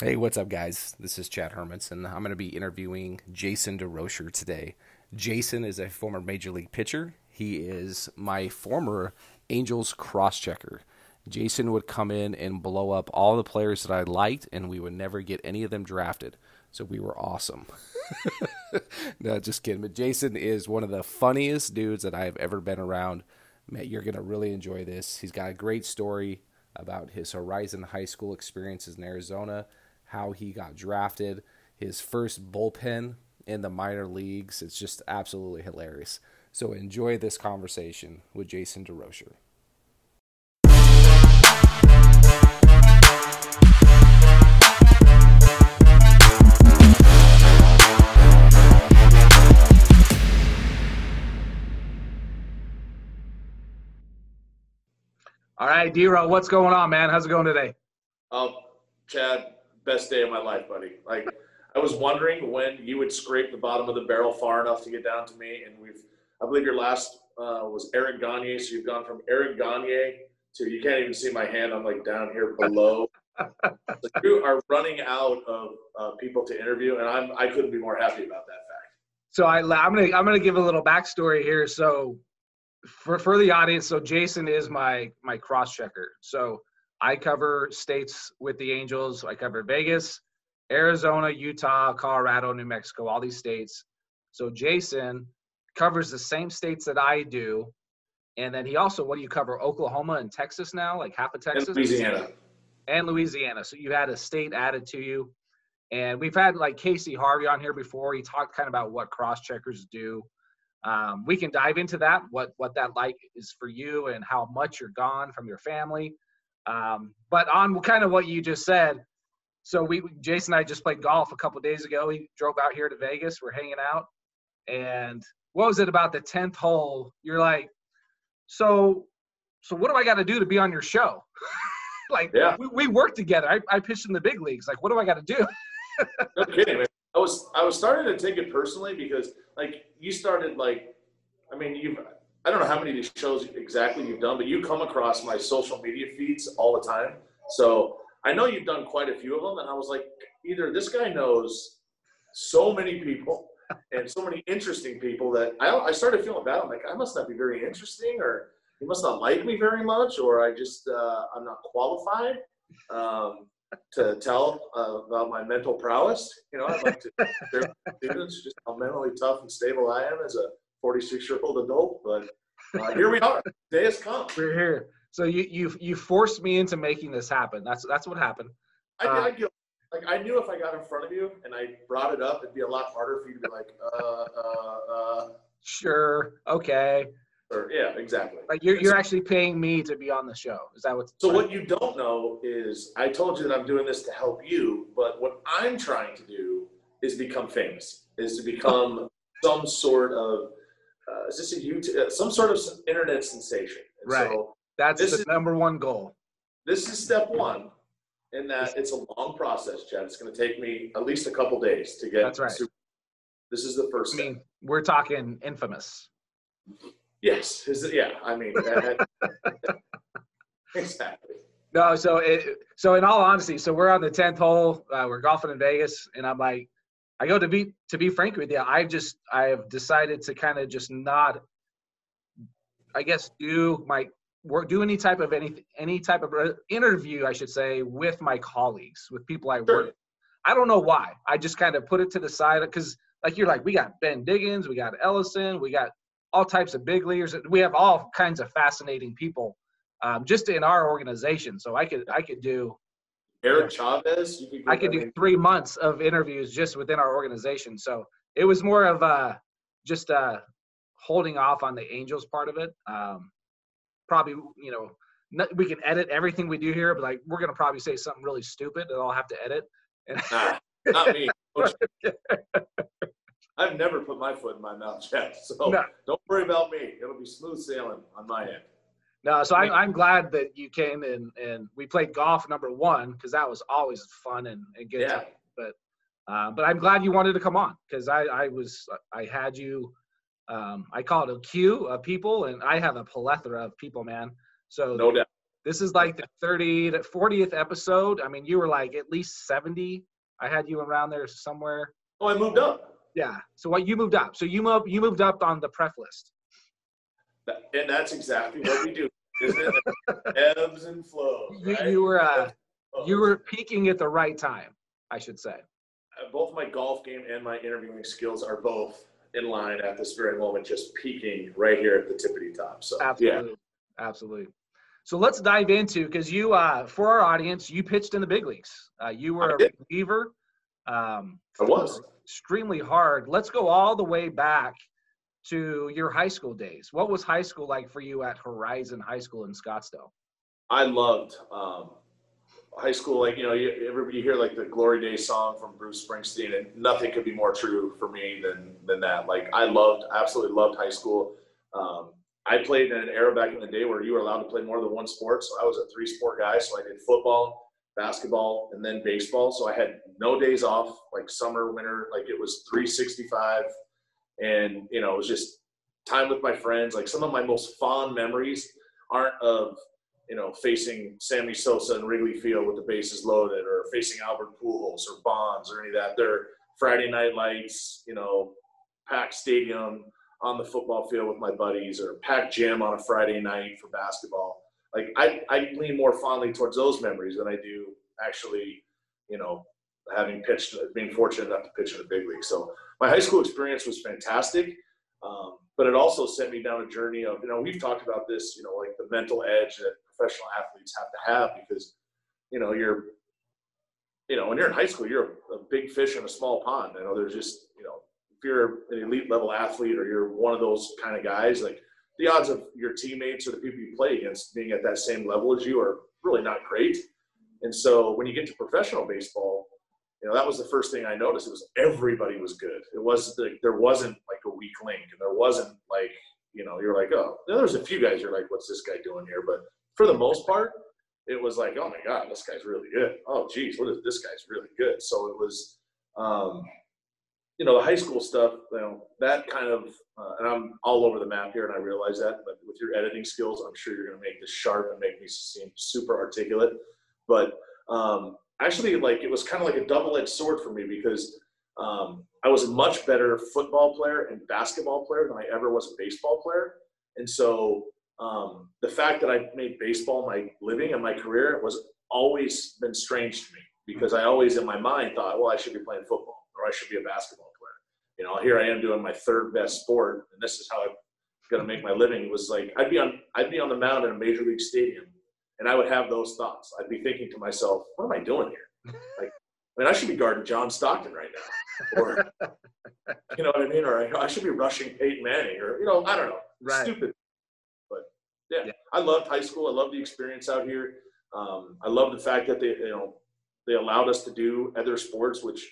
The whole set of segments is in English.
Hey, what's up, guys? This is Chad Hermansen. And I'm going to be interviewing Jayson Durocher today. Jason is a former major league pitcher. He is my former Angels cross checker. Jason would come in and blow up all the players that I liked, and we would never get any of them drafted. So we were awesome. no, just kidding. But Jason is one of the funniest dudes that I have ever been around. Man, you're going to really enjoy this. He's got a great story about his Horizon High School experiences in Arizona how he got drafted, his first bullpen in the minor leagues. It's just absolutely hilarious. So enjoy this conversation with Jayson Durocher. All right, D-Ro, what's going on, man? How's it going today? Um, Chad, best day of my life, buddy. Like I was wondering when you would scrape the bottom of the barrel far enough to get down to me, and we've. I believe your last uh, was Eric Gagne, so you've gone from Eric Gagne to you can't even see my hand. I'm like down here below. you are running out of uh, people to interview, and I'm I couldn't be more happy about that fact. So I, I'm gonna I'm gonna give a little backstory here. So for for the audience, so Jason is my my cross checker. So I cover states with the Angels. I cover Vegas, Arizona, Utah, Colorado, New Mexico, all these states. So Jason covers the same states that I do. And then he also, what do you cover? Oklahoma and Texas now, like half of Texas? And Louisiana. And Louisiana. So you had a state added to you. And we've had like Casey Harvey on here before. He talked kind of about what cross checkers do. Um, we can dive into that, what what that like is for you and how much you're gone from your family. Um, but on kind of what you just said, so we Jason and I just played golf a couple days ago. He drove out here to Vegas. We're hanging out, and what was it about the tenth hole? You're like, so, so what do I got to do to be on your show? like, yeah. we, we work together. I, I pitched in the big leagues. Like, what do I got to do? no kidding, man. I was I was starting to take it personally because like you started like, I mean you've I don't know how many of these shows exactly you've done, but you come across my social media feeds all the time. So I know you've done quite a few of them, and I was like, either this guy knows so many people and so many interesting people that I, I started feeling bad. I'm like, I must not be very interesting, or he must not like me very much, or I just uh, I'm not qualified um, to tell uh, about my mental prowess. You know, I'd like to share students just how mentally tough and stable I am as a 46 year old adult, but uh, here we are. Day has come. We're here. So you you you forced me into making this happen. That's that's what happened. I, uh, I feel, like I knew if I got in front of you and I brought it up, it'd be a lot harder for you to be like, uh, uh, uh. Sure. Okay. Or, yeah, exactly. Like you're you're actually paying me to be on the show. Is that what? So what you don't know is I told you that I'm doing this to help you, but what I'm trying to do is become famous. Is to become some sort of uh, is this a YouTube, uh, some sort of internet sensation. And right. So That's the is, number one goal. This is step one, in that it's a long process, Chad. It's going to take me at least a couple days to get. That's right. Super. This is the first. I mean, we're talking infamous. Yes. Is it, yeah. I mean, exactly. No, so it, so in all honesty, so we're on the tenth hole. Uh, we're golfing in Vegas, and I'm like, I go to be to be frank with you, I've just I have decided to kind of just not, I guess, do my work, do any type of any any type of interview, I should say, with my colleagues, with people I work. With. I don't know why. I just kind of put it to the side because, like you're like, we got Ben Diggins, we got Ellison, we got all types of big leaders. We have all kinds of fascinating people um, just in our organization. So I could I could do Eric Chavez. Could I could do three months of interviews just within our organization. So it was more of uh, just uh, holding off on the Angels part of it. Um, probably, you know, we can edit everything we do here, but like we're gonna probably say something really stupid that I'll have to edit. nah, not me. I've never put my foot in my mouth yet, so no. don't worry about me. It'll be smooth sailing on my end. No, so I, I'm glad that you came and and we played golf number one because that was always fun and, and good. Yeah. Time. But uh, but I'm glad you wanted to come on because I I was I had you. Um, I call it a queue of people, and I have a plethora of people, man. So no doubt. This is like the 30 to 40th episode. I mean, you were like at least 70. I had you around there somewhere. Oh, I moved up. Yeah. So what you moved up. So you moved you moved up on the pref list. And that's exactly what we do, isn't it? Ebbs and flows. You, right? you were uh, you were peaking at the right time, I should say. Uh, both my golf game and my interviewing skills are both in line at this very moment, just peaking right here at the tippity top. So absolutely, yeah. absolutely. So let's dive into because you, uh, for our audience, you pitched in the big leagues. Uh, you were a reliever. Um, I was extremely hard. Let's go all the way back to your high school days. What was high school like for you at Horizon High School in Scottsdale? I loved um, high school. Like you know, you, everybody hear like the Glory Days song from Bruce Springsteen, and nothing could be more true for me than than that. Like I loved, absolutely loved high school. Um, I played in an era back in the day where you were allowed to play more than one sport. So I was a three sport guy. So I did football, basketball, and then baseball. So I had no days off, like summer, winter, like it was 365. And, you know, it was just time with my friends. Like some of my most fond memories aren't of, you know, facing Sammy Sosa in Wrigley Field with the bases loaded or facing Albert Pujols or Bonds or any of that. They're Friday night lights, you know, packed stadium, on the football field with my buddies or packed gym on a Friday night for basketball. Like I, I lean more fondly towards those memories than I do actually, you know, having pitched, being fortunate enough to pitch in the big league. So my high school experience was fantastic, um, but it also sent me down a journey of, you know, we've talked about this, you know, like the mental edge that professional athletes have to have because, you know, you're, you know, when you're in high school, you're a, a big fish in a small pond. I know there's just, you know, if you're an elite level athlete or you're one of those kind of guys, like the odds of your teammates or the people you play against being at that same level as you are really not great. And so when you get to professional baseball, know, that was the first thing I noticed. It was everybody was good. It was like there wasn't like a weak link, and there wasn't like you know you're like oh there's a few guys you're like what's this guy doing here, but for the most part, it was like oh my god this guy's really good. Oh geez, what is this guy's really good. So it was um, you know, the high school stuff, you know, that kind of, uh, and I'm all over the map here and I realize that, but with your editing skills, I'm sure you're going to make this sharp and make me seem super articulate. But um, actually, like, it was kind of like a double edged sword for me because um, I was a much better football player and basketball player than I ever was a baseball player. And so um, the fact that I made baseball my living and my career was always been strange to me because I always in my mind thought, well, I should be playing football or I should be a basketball player. You know, here I am doing my third best sport, and this is how I'm going to make my living. It was like I'd be on I'd be on the mound in a major league stadium, and I would have those thoughts. I'd be thinking to myself, "What am I doing here? Like, I mean, I should be guarding John Stockton right now, or you know what I mean, or I, I should be rushing Peyton Manning, or you know, I don't know, right. stupid." But yeah, yeah, I loved high school. I loved the experience out here. Um, I love the fact that they, you know, they allowed us to do other sports, which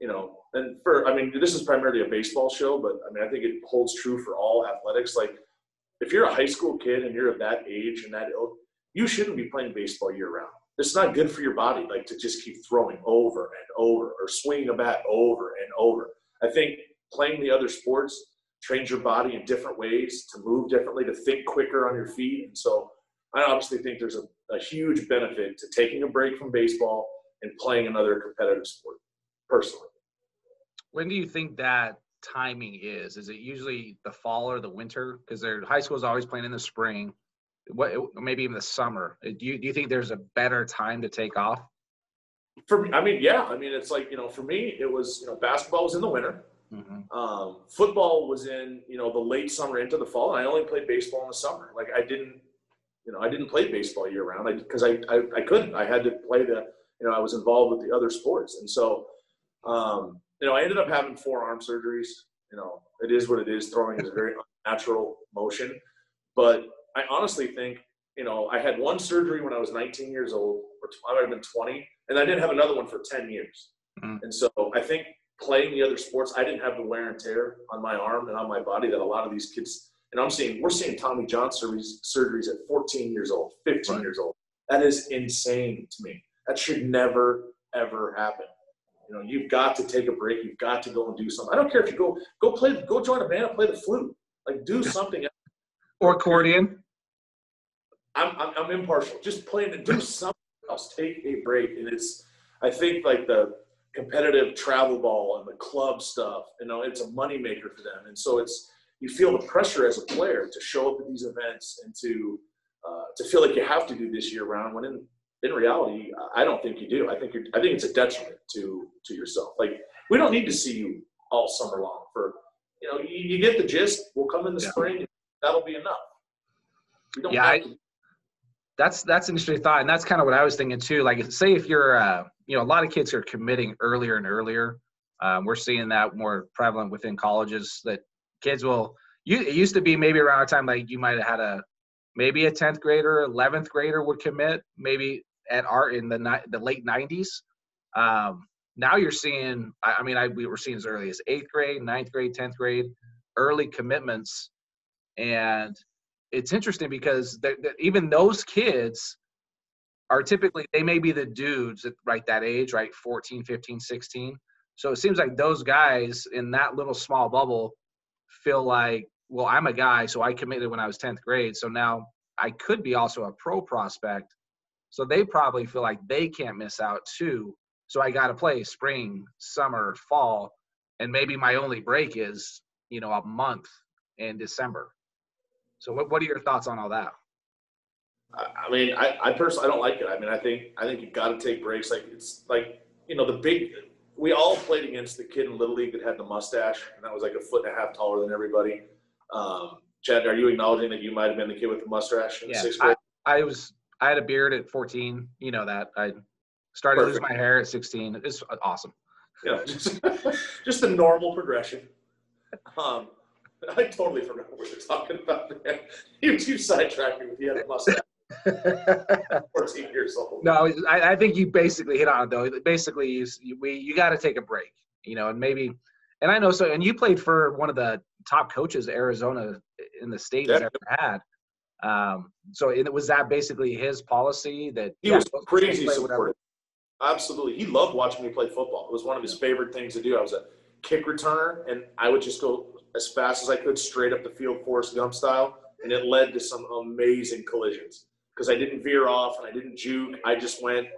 you know, and for I mean, this is primarily a baseball show, but I mean, I think it holds true for all athletics. Like, if you're a high school kid and you're of that age and that ilk, you shouldn't be playing baseball year round. It's not good for your body, like to just keep throwing over and over or swinging a bat over and over. I think playing the other sports trains your body in different ways to move differently, to think quicker on your feet. And so I obviously think there's a, a huge benefit to taking a break from baseball and playing another competitive sport personally. When do you think that timing is? Is it usually the fall or the winter? Because their high school is always playing in the spring. What maybe even the summer? Do you do you think there's a better time to take off? For me, I mean, yeah. I mean, it's like you know, for me, it was you know, basketball was in the winter. Mm-hmm. Um, football was in you know the late summer into the fall, and I only played baseball in the summer. Like I didn't, you know, I didn't play baseball year round because I, I, I I couldn't. I had to play the you know I was involved with the other sports, and so um, you know, I ended up having four arm surgeries. You know, it is what it is. Throwing is a very unnatural motion. But I honestly think, you know, I had one surgery when I was 19 years old, or I might have been 20, and I didn't have another one for 10 years. Mm-hmm. And so I think playing the other sports, I didn't have the wear and tear on my arm and on my body that a lot of these kids. And I'm seeing, we're seeing Tommy John surgeries, surgeries at 14 years old, 15 right. years old. That is insane to me. That should never, ever happen. You know, you've got to take a break. You've got to go and do something. I don't care if you go go play, go join a band and play the flute. Like do something. Or accordion. I'm, I'm, I'm impartial. Just playing to do something else. Take a break. And it's, I think like the competitive travel ball and the club stuff, you know, it's a moneymaker for them. And so it's, you feel the pressure as a player to show up at these events and to, uh, to feel like you have to do this year round when in, in reality, I don't think you do. I think you're, I think it's a detriment to, to yourself. Like we don't need to see you all summer long for, you know, you, you get the gist. We'll come in the yeah. spring. That'll be enough. yeah, I, that's that's an interesting thought, and that's kind of what I was thinking too. Like, say if you're, uh, you know, a lot of kids are committing earlier and earlier. Um, we're seeing that more prevalent within colleges that kids will. You, it used to be maybe around a time like you might have had a maybe a tenth grader, eleventh grader would commit maybe at art in the the late '90s. Um, now you're seeing. I mean, I we were seeing as early as eighth grade, ninth grade, tenth grade, early commitments, and it's interesting because they're, they're, even those kids are typically they may be the dudes at right that age right 14 15 16 so it seems like those guys in that little small bubble feel like well i'm a guy so i committed when i was 10th grade so now i could be also a pro prospect. So they probably feel like they can't miss out too. So i got to play spring summer fall and maybe my only break is you know a month in december so what, what are your thoughts on all that? I mean, I, I personally I don't like it. I mean, I think I think you've got to take breaks. Like it's like you know the big. We all played against the kid in little league that had the mustache, and that was like a foot and a half taller than everybody. Um, Chad, are you acknowledging that you might have been the kid with the mustache in yeah, sixth grade? I, I was. I had a beard at 14. You know that. I started losing my hair at 16. It's awesome. Yeah, just, just the normal progression. Um, I totally forgot what we are talking about. Man. You you sidetracked me with the other mustache. 14 years old. No, I, I, think you basically hit on it though. Basically, you, we you got to take a break, you know, and maybe, and I know so. And you played for one of the top coaches Arizona in the state has ever had. Um, so it was that basically his policy that he yeah, was crazy supportive. Absolutely, he loved watching me play football. It was one of his favorite things to do. I was a kick returner, and I would just go as fast as I could straight up the field, Forrest Gump style, and it led to some amazing collisions because I didn't veer off and I didn't juke. I just went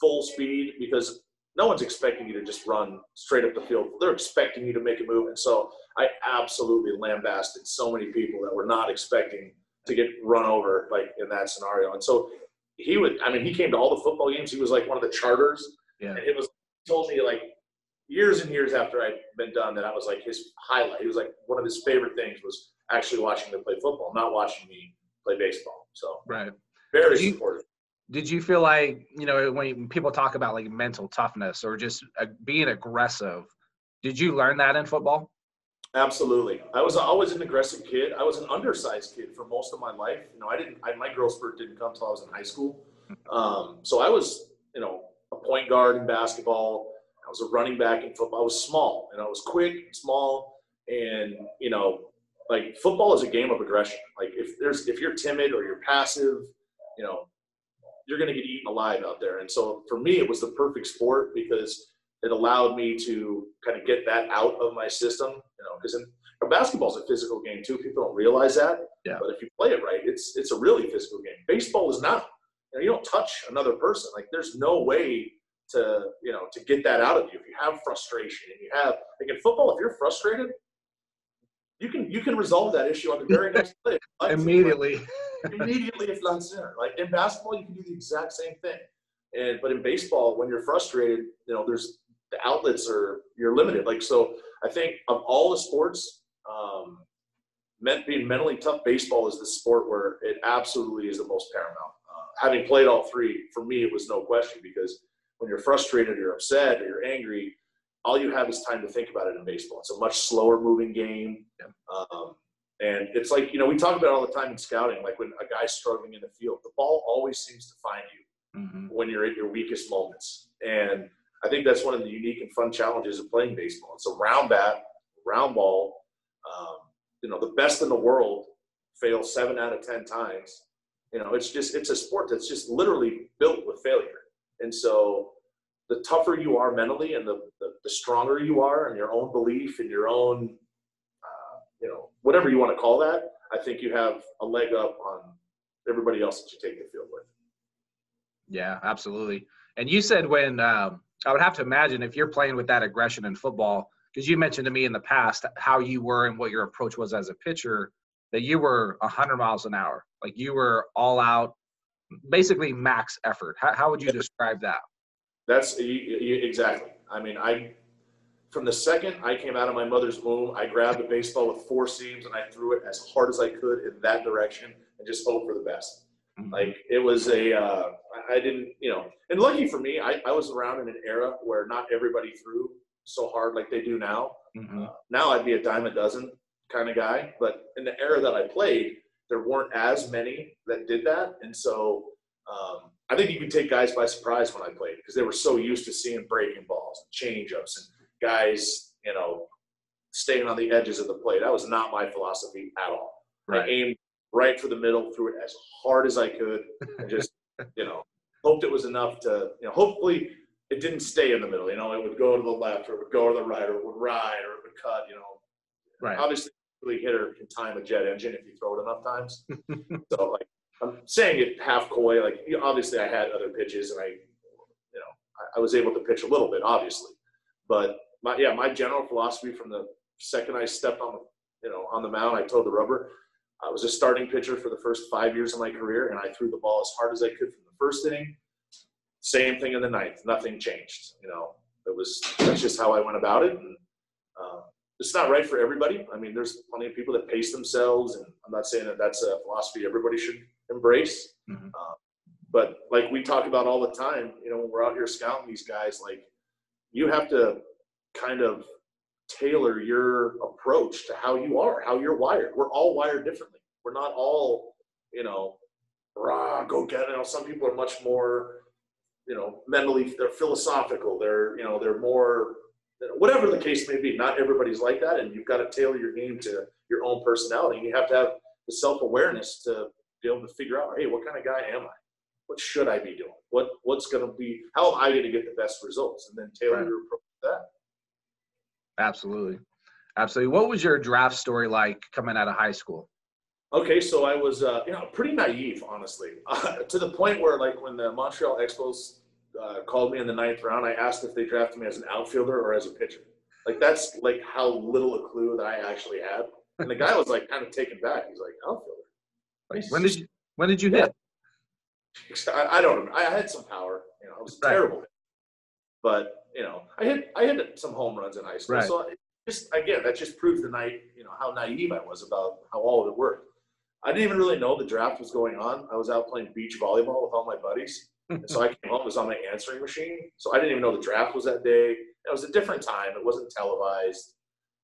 full speed because no one's expecting you to just run straight up the field. They're expecting you to make a move, and so I absolutely lambasted so many people that were not expecting to get run over like in that scenario. And so he would, I mean, he came to all the football games. He was like one of the charters. Yeah. And it was told me like years and years after I'd been done that I was like his highlight. He was like one of his favorite things was actually watching me play football, not watching me play baseball. So right, very did supportive. You, did you feel like you know when people talk about like mental toughness or just uh, being aggressive? Did you learn that in football? Absolutely. I was always an aggressive kid. I was an undersized kid for most of my life. You know, I didn't. I, my growth spurt didn't come until I was in high school. Um, so I was, you know, a point guard in basketball was a running back in football. I was small and I was quick, small, and you know, like football is a game of aggression. Like if there's if you're timid or you're passive, you know, you're to get eaten alive out there. And so for me, it was the perfect sport because it allowed me to kind of get that out of my system. You know, because basketball is a physical game too. People don't realize that. Yeah. But if you play it right, it's it's a really physical game. Baseball is not. You, know, you don't touch another person. Like there's no way to you know to get that out of you. If you have frustration and you have like in football, if you're frustrated, you can you can resolve that issue on the very next play immediately. immediately, if not sooner. Like in basketball, you can do the exact same thing. And but in baseball, when you're frustrated, you know there's the outlets are you're limited. Like so, I think of all the sports, um, meant being mentally tough, baseball is the sport where it absolutely is the most paramount. Uh, having played all three, for me, it was no question because when you're frustrated or you're upset or you're angry, all you have is time to think about it in baseball. It's a much slower moving game. Um, and it's like, you know, we talk about it all the time in scouting, like when a guy's struggling in the field, the ball always seems to find you mm-hmm. when you're at your weakest moments. And I think that's one of the unique and fun challenges of playing baseball. It's a round bat, round ball. Um, you know, the best in the world fail seven out of 10 times. You know, it's just, it's a sport that's just literally built with failure. And so the tougher you are mentally and the, the, the stronger you are in your own belief and your own, uh, you know, whatever you want to call that, I think you have a leg up on everybody else that you take the field with. Yeah, absolutely. And you said when um, I would have to imagine if you're playing with that aggression in football, because you mentioned to me in the past how you were and what your approach was as a pitcher, that you were 100 miles an hour. Like you were all out, basically max effort. How, how would you describe that? That's exactly. I mean, I from the second I came out of my mother's womb, I grabbed a baseball with four seams and I threw it as hard as I could in that direction and just hope for the best. Mm-hmm. Like it was a, uh, I didn't, you know, and lucky for me, I, I was around in an era where not everybody threw so hard like they do now. Mm-hmm. Uh, now I'd be a dime a dozen kind of guy, but in the era that I played, there weren't as many that did that, and so um, I think you could take guys by surprise when I played because they were so used to seeing breaking balls, and changeups, and guys, you know, staying on the edges of the plate. That was not my philosophy at all. Right. I aimed right for the middle, threw it as hard as I could, and just, you know, hoped it was enough to, you know, hopefully it didn't stay in the middle. You know, it would go to the left, or it would go to the right, or it would ride, or it would cut. You know, right. Obviously, really hitter can time a jet engine if you throw it enough times. so, like, I'm saying it half coy. Like, you know, obviously, I had other pitches, and I, you know, I, I was able to pitch a little bit, obviously. But my yeah, my general philosophy from the second I stepped on the you know on the mound, I told the rubber. I was a starting pitcher for the first five years of my career, and I threw the ball as hard as I could from the first inning. Same thing in the ninth. Nothing changed. You know, it was that's just how I went about it. And uh, it's not right for everybody. I mean, there's plenty of people that pace themselves, and I'm not saying that that's a philosophy everybody should embrace. Mm-hmm. Uh, but like we talk about all the time, you know, when we're out here scouting these guys, like you have to kind of tailor your approach to how you are, how you're wired. We're all wired differently. We're not all, you know, rah, go get it. You know, some people are much more, you know, mentally, they're philosophical. They're, you know, they're more, whatever the case may be. Not everybody's like that. And you've got to tailor your game to your own personality. You have to have the self awareness to be able to figure out, hey, what kind of guy am I? What should I be doing? What What's going to be, how am I going to get the best results? And then tailor right. your approach to that. Absolutely. Absolutely. What was your draft story like coming out of high school? Okay, so I was, uh, you know, pretty naive, honestly, uh, to the point where, like, when the Montreal Expos uh, called me in the ninth round, I asked if they drafted me as an outfielder or as a pitcher. Like, that's like how little a clue that I actually had. And the guy was like kind of taken back. He's like, outfielder. Like, when did you when did you hit? I, I don't know. I had some power. You know, I was right. terrible. But you know, I hit I hit some home runs in high school. Right. So just again, that just proves the night, you know, how naive I was about how all of it worked. I didn't even really know the draft was going on. I was out playing beach volleyball with all my buddies. And so I came home, it was on my answering machine. So I didn't even know the draft was that day. It was a different time. It wasn't televised.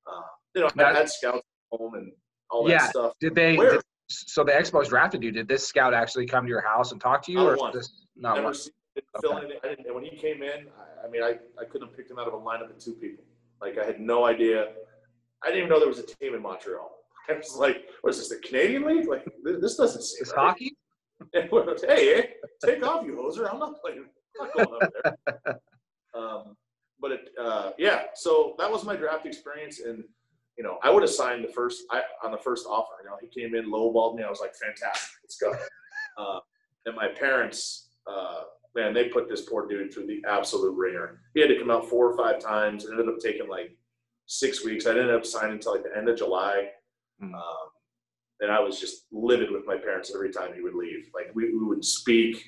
Uh, you know, I had scouts home and all yeah. that stuff. Did they? Did, so the Expos drafted you. Did this scout actually come to your house and talk to you, not or this not Never okay. I didn't, and when he came in, I, I mean, I, I couldn't have picked him out of a lineup of two people. Like I had no idea. I didn't even know there was a team in Montreal. I was like, what is this, the Canadian League? Like, this doesn't seem it's right. hockey? hey, hey, take off, you hoser. I'm not playing. I'm not going up there. um, but it, uh, yeah, so that was my draft experience. And, you know, I would have signed the first, I, on the first offer. You know, he came in, lowballed me. I was like, fantastic, let's go. Uh, and my parents, uh, man, they put this poor dude through the absolute ringer. He had to come out four or five times. It ended up taking like six weeks. I ended up signing until like the end of July. Mm. Um, and I was just livid with my parents every time he would leave. Like we, we would speak.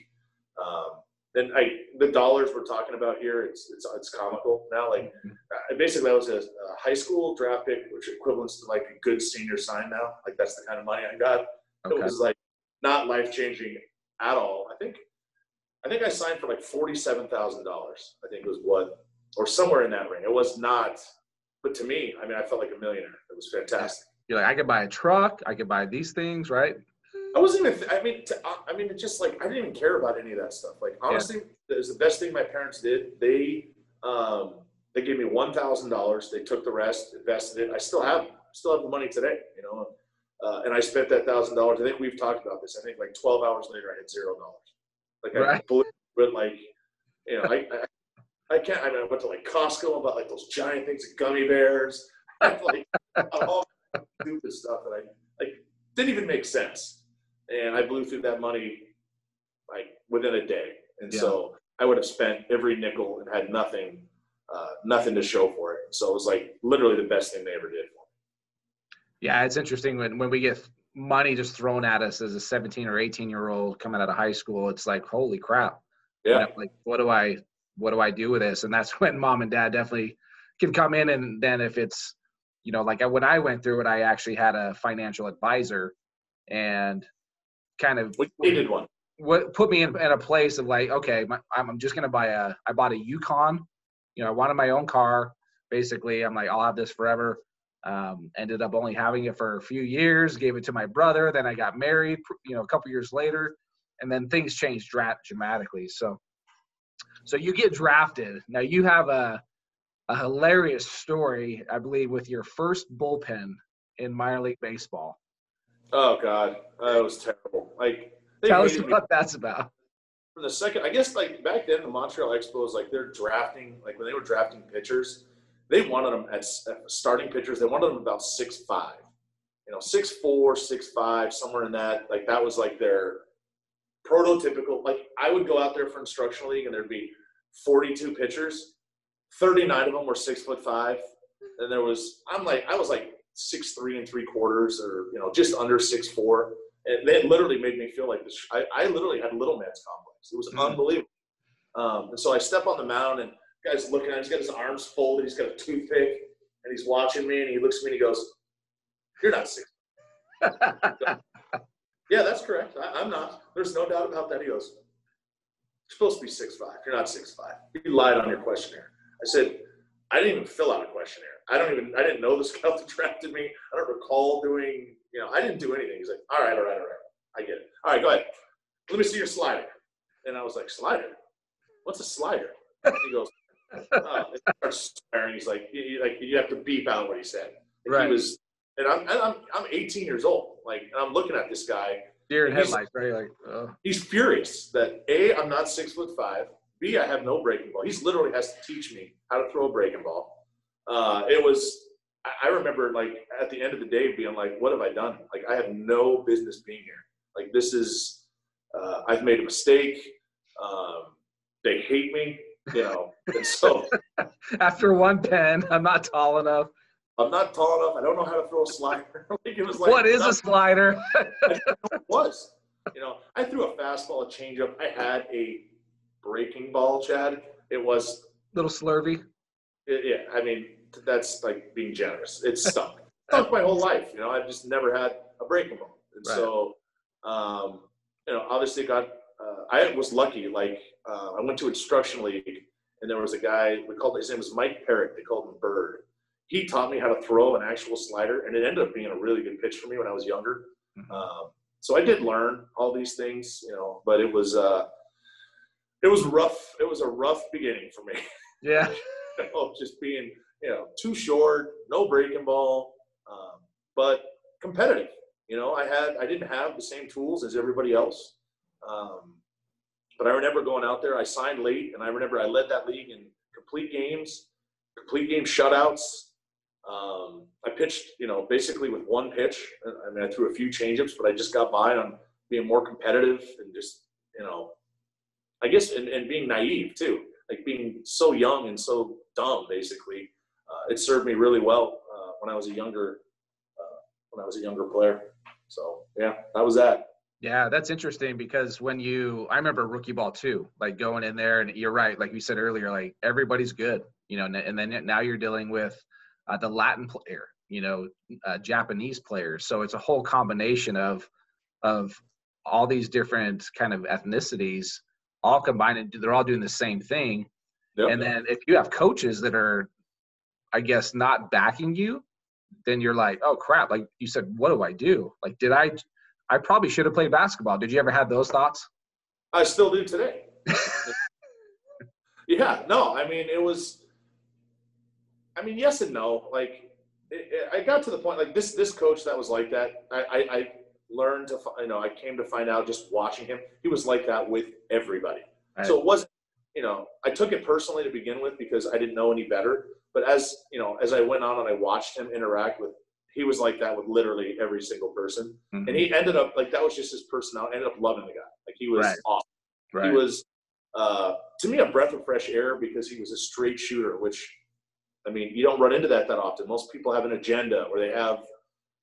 Um, and I, the dollars we're talking about here, it's it's it's comical now. Like mm-hmm. basically, I was a, a, high school draft pick, which equivalents to like a good senior sign now. Like that's the kind of money I got. Okay. It was like not life changing at all. I think I think I signed for like forty-seven thousand dollars. I think it was what, or somewhere in that ring. It was not, but to me, I mean, I felt like a millionaire. It was fantastic. You're like, I could buy a truck. I could buy these things, right? I wasn't even. I mean, to, I mean, it's just like I didn't even care about any of that stuff. Like honestly, yeah. it was the best thing my parents did. They um, they gave me one thousand dollars. They took the rest, invested it. I still have still have the money today. You know, uh, and I spent that thousand dollars. I think we've talked about this. I think like twelve hours later, I had zero dollars. Like right. I blew but like, you know, I, I, I can't. I mean, I went to like Costco and bought like those giant things of gummy bears, like all stupid stuff that I like didn't even make sense. and I blew through that money like within a day. And Yeah. so I would have spent every nickel and had nothing, uh, nothing to show for it. So it was like literally the best thing they ever did for me. Yeah, it's interesting when, when we get money just thrown at us as a 17 or 18 year old coming out of high school. It's like, holy crap. Yeah. like, what do I, what do I do with this? And that's when mom and dad definitely can come in. And then if it's, you know, like when I went through it, I actually had a financial advisor and kind of We needed one. what put me in, in a place of like, okay, my, I'm, I'm just gonna buy a. I bought a Yukon. You know, I wanted my own car. Basically, I'm like, I'll have this forever. Um, ended up only having it for a few years. Gave it to my brother. Then I got married. You know, a couple years later, and then things changed dramatically. So, so you get drafted. Now you have a a hilarious story, I believe, with your first bullpen in minor league baseball. Oh God, that was terrible. Like Tell us what that's about. from the second. I guess like back then the Montreal Expos, like they're drafting, like when they were drafting pitchers, they wanted them at, at starting pitchers. They wanted them about six five, you know, six four, six five, somewhere in that. Like that was like their prototypical. Like I would go out there for instructional league, and there'd be forty two pitchers. 39 of them were six foot five. And there was, I'm like, I was like six three and three quarters or, you know, just under six four. And they literally made me feel like this. I, I literally had little man's complex. It was Mhm. unbelievable. Um, and so I step on the mound and guy's looking at him. He's got his arms folded. He's got a toothpick and he's watching me and he looks at me and he goes, You're not six. Yeah, that's correct. I, I'm not. There's no doubt about that. He goes, You're supposed to be six five. You're not six five. You lied on your questionnaire. I said, I didn't even fill out a questionnaire. I don't even I didn't know the scout that drafted me. I don't recall doing, you know, I didn't do anything. He's like, All right, all right, all right. I get it. All right, go ahead. Let me see your slider. And I was like, Slider? What's a slider? He goes, oh, it starts swearing. He's like, you- like you have to beep out what he said. And Right. He was, and I'm, and I'm, I'm 18 years old. Like, and I'm looking at this guy. Deer in headlights, right? Like, oh. He's furious that a, I'm not six foot five. B, I have no breaking ball. He's literally has to teach me how to throw a breaking ball. Uh, it was, I- remember like at the end of the day being like, what have I done? Like, I have no business being here. Like, this is, uh, I've made a mistake. Um, they hate me, you know, and so. After one pen, I'm not tall enough. I'm not tall enough. I don't know how to throw a slider. like it was like what is a slider? was. You know, I threw a fastball, a changeup. I had a breaking ball, Chad. It was, Little slurvy. it, yeah. I mean, that's like being generous. It stunk. stunk my whole life. You know, I've just never had a breaking ball, and Right. so, um, you know, obviously got. Uh, I was lucky. Like uh, I went to instruction league, and there was a guy. We called his name was Mike Perrick. They called him Bird. He taught me how to throw an actual slider, and it ended up being a really good pitch for me when I was younger. Mhm. Um, so I did learn all these things, you know, but it was uh, it was rough. It was a rough beginning for me. Yeah. just being you know too short, no breaking ball, um, but competitive. You know, I had I didn't have the same tools as everybody else, um, but I remember going out there. I signed late, and I remember I led that league in complete games, complete game shutouts. Um, I pitched, you know, basically with one pitch. I mean, I threw a few changeups, but I just got by on being more competitive and just, you know, I guess, and, and being naive too, like being so young and so dumb, basically. Uh, it served me really well uh, when I was a younger, uh, when I was a younger player. So yeah, that was that. Yeah, that's interesting because when you, I remember rookie ball too, like going in there, and you're right, like you said earlier, like everybody's good, you know, and then now you're dealing with uh, the Latin player, you know, uh, Japanese players. So it's a whole combination of of all these different kind of ethnicities all combined, and they're all doing the same thing. Yep. And then if you have coaches that are, I guess, not backing you, then you're like, oh crap! Like you said, what do I do? Like, did I? I probably should have played basketball. Did you ever have those thoughts? I still do today. yeah, no, I mean, it was, I mean, yes and no. Like, it, it, I got to the point, like, this this coach that was like that, I, I, I learned to, you know, I came to find out just watching him, he was like that with everybody. Right. So it wasn't, you know, I took it personally to begin with because I didn't know any better. But as, you know, as I went on and I watched him interact with he was like that with literally every single person. Mhm. And he ended up like that was just his personality. Ended up loving the guy. Like he was Right. awesome. right. He was uh, to me a breath of fresh air because he was a straight shooter, which I mean you don't run into that that often. Most people have an agenda or they have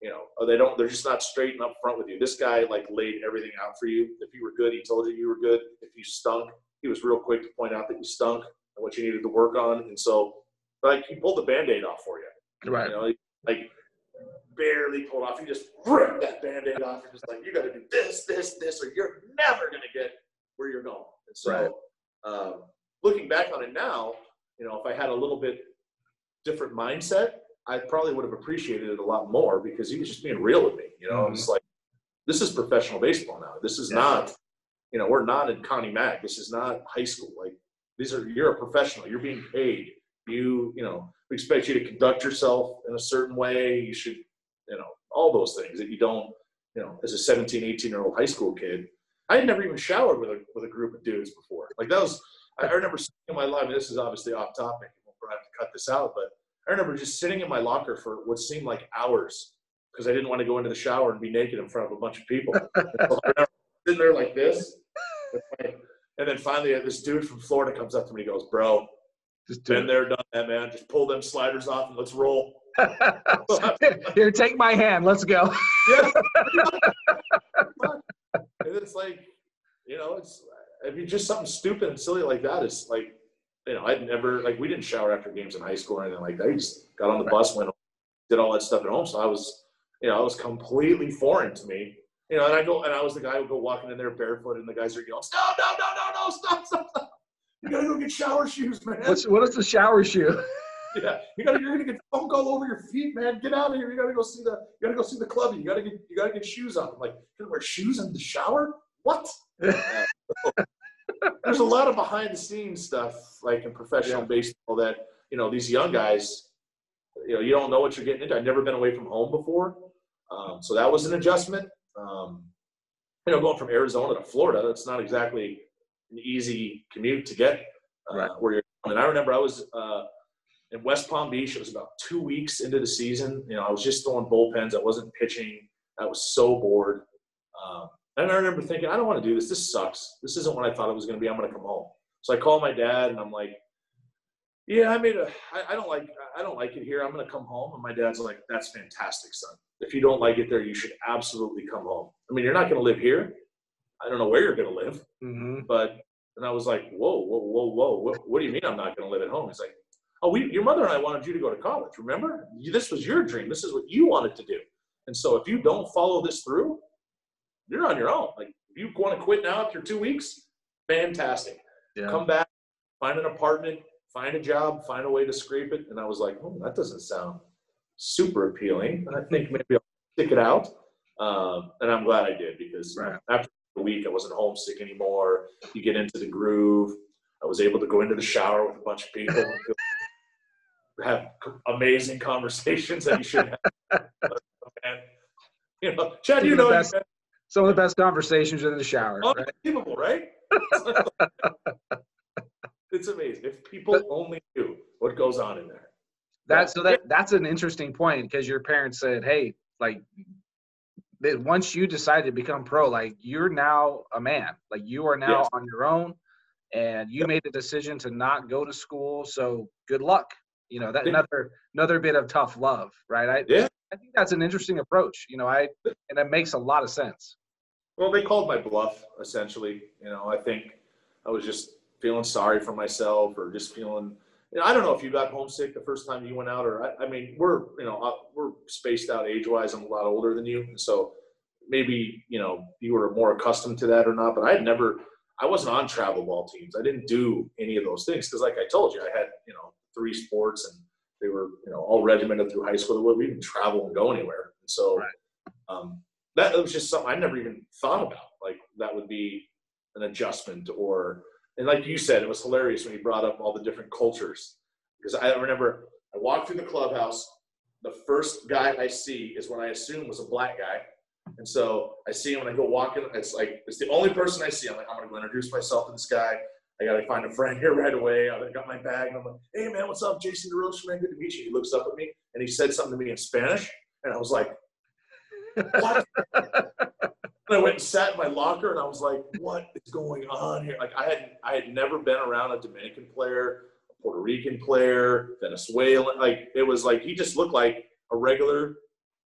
you know or they don't they're just not straight and up front with you. This guy like laid everything out for you. If you were good, he told you you were good. If you stunk, he was real quick to point out that you stunk and what you needed to work on. And so like he pulled the band-aid off for you. right. You know, like barely pulled off. He just ripped that band-aid off and just like, you gotta do this, this, this, or you're never gonna get where you're going. And so Right. um, looking back on it now, you know, if I had a little bit different mindset, I probably would have appreciated it a lot more because he was just being real with me. You know, Mhm. it's like this is professional baseball now. This is Yeah. not, you know, we're not in Connie Mack. This is not high school. Like these are you're a professional. You're being paid. You, you know, we expect you to conduct yourself in a certain way. You should, you know, all those things that you don't, you know, as a 17, 18 year old high school kid. I had never even showered with a with a group of dudes before. Like that was I I remember in my life. And this is obviously off topic. We'll probably have to cut this out, but I remember just sitting in my locker for what seemed like hours because I didn't want to go into the shower and be naked in front of a bunch of people. So I remember sitting there like this, and then finally uh, this dude from Florida comes up to me and goes, "Bro, Just been there, done that, man. Just pull them sliders off and let's roll." Here, take my hand. Let's go. Yeah. and it's like, you know, it's I mean, just something stupid and silly like that is like, you know, I'd never like we didn't shower after games in high school or anything like that. I just got on the bus, went, did all that stuff at home. So I was, you know, I was completely foreign to me. You know, and I go and I was the guy who would go walking in there barefoot, and the guys are yelling, "No, No! No! No! No! Stop! Stop! Stop! You gotta go get shower shoes, man. What's what is the shower shoe? Yeah, you gotta you're gonna get funk all over your feet, man. Get out of here. You gotta go see the you gotta go see the club. You gotta get you gotta get shoes on. I'm like, you gotta wear shoes in the shower? What? There's a lot of behind the scenes stuff, like in professional Yeah. baseball, that you know these young guys, you know, you don't know what you're getting into. I've never been away from home before, um, so that was an adjustment. Um, you know, going from Arizona to Florida, that's not exactly an easy commute to get uh, Right. where you're. And I remember I was. Uh, in West Palm Beach. It was about two weeks into the season. You know, I was just throwing bullpens. I wasn't pitching. I was so bored. Um, and I remember thinking, I don't want to do this. This sucks. This isn't what I thought it was going to be. I'm going to come home. So I called my dad and I'm like, Yeah, I made a. I, I don't like. I don't like it here. I'm going to come home. And my dad's like, That's fantastic, son. If you don't like it there, you should absolutely come home. I mean, you're not going to live here. I don't know where you're going to live, hmm but. And I was like, Whoa, whoa, whoa, whoa. What, what do you mean I'm not going to live at home? He's like, oh, we, your mother and I wanted you to go to college. Remember, You- this was your dream. This is what you wanted to do. And so if you don't follow this through, you're on your own. Like if you want to quit now after two weeks, fantastic. Yeah. Come back, find an apartment, find a job, find a way to scrape it. And I was like, oh, that doesn't sound super appealing. I think maybe I'll stick it out. Um, and I'm glad I did because Right. after a week, I wasn't homesick anymore. You get into the groove. I was able to go into the shower with a bunch of people, have amazing conversations that you should have. and, you know, Chad, you Some of the know, Some of the best conversations are in the shower. been Right? unbelievable, right? it's amazing. If people only knew what goes on in there. That so that that's an interesting point because your parents said, "Hey, like, that once you decide to become pro, like you're now a man. Like you are now Yes. on your own, and you made the decision to not go to school. So good luck. You know that Yeah. another another bit of tough love, right? I Yeah. I think that's an interesting approach. You know, I and it makes a lot of sense. Well, they called my bluff, essentially. You know, I think I was just feeling sorry for myself or just feeling, you know, I don't know if you got homesick the first time you went out or, I, I mean, we're, you know, uh, we're spaced out age wise. I'm a lot older than you. So maybe, you know, you were more accustomed to that or not, but I had never, I wasn't on travel ball teams. I didn't do any of those things because, like I told you, I had, you know, three sports and they were, you know, all regimented through high school. We didn't travel and go anywhere. And so, Right. um, that was just something I never even thought about. Like that would be an adjustment or, and like you said, it was hilarious when you brought up all the different cultures. Because I remember I walked through the clubhouse. The first guy I see is what I assume was a black guy. And so I see him and I go walking. It's like, it's the only person I see. I'm like, I'm going to introduce myself to this guy. I got to find a friend here right away. I got my bag and I'm like, hey man, what's up? Jayson Durocher, man. Good to meet you. He looks up at me and he said something to me in Spanish. And I was like, what? and I went and sat in my locker and I was like, what is going on here? Like I had I had never been around a Dominican player, a Puerto Rican player, Venezuelan. Like it was like he just looked like a regular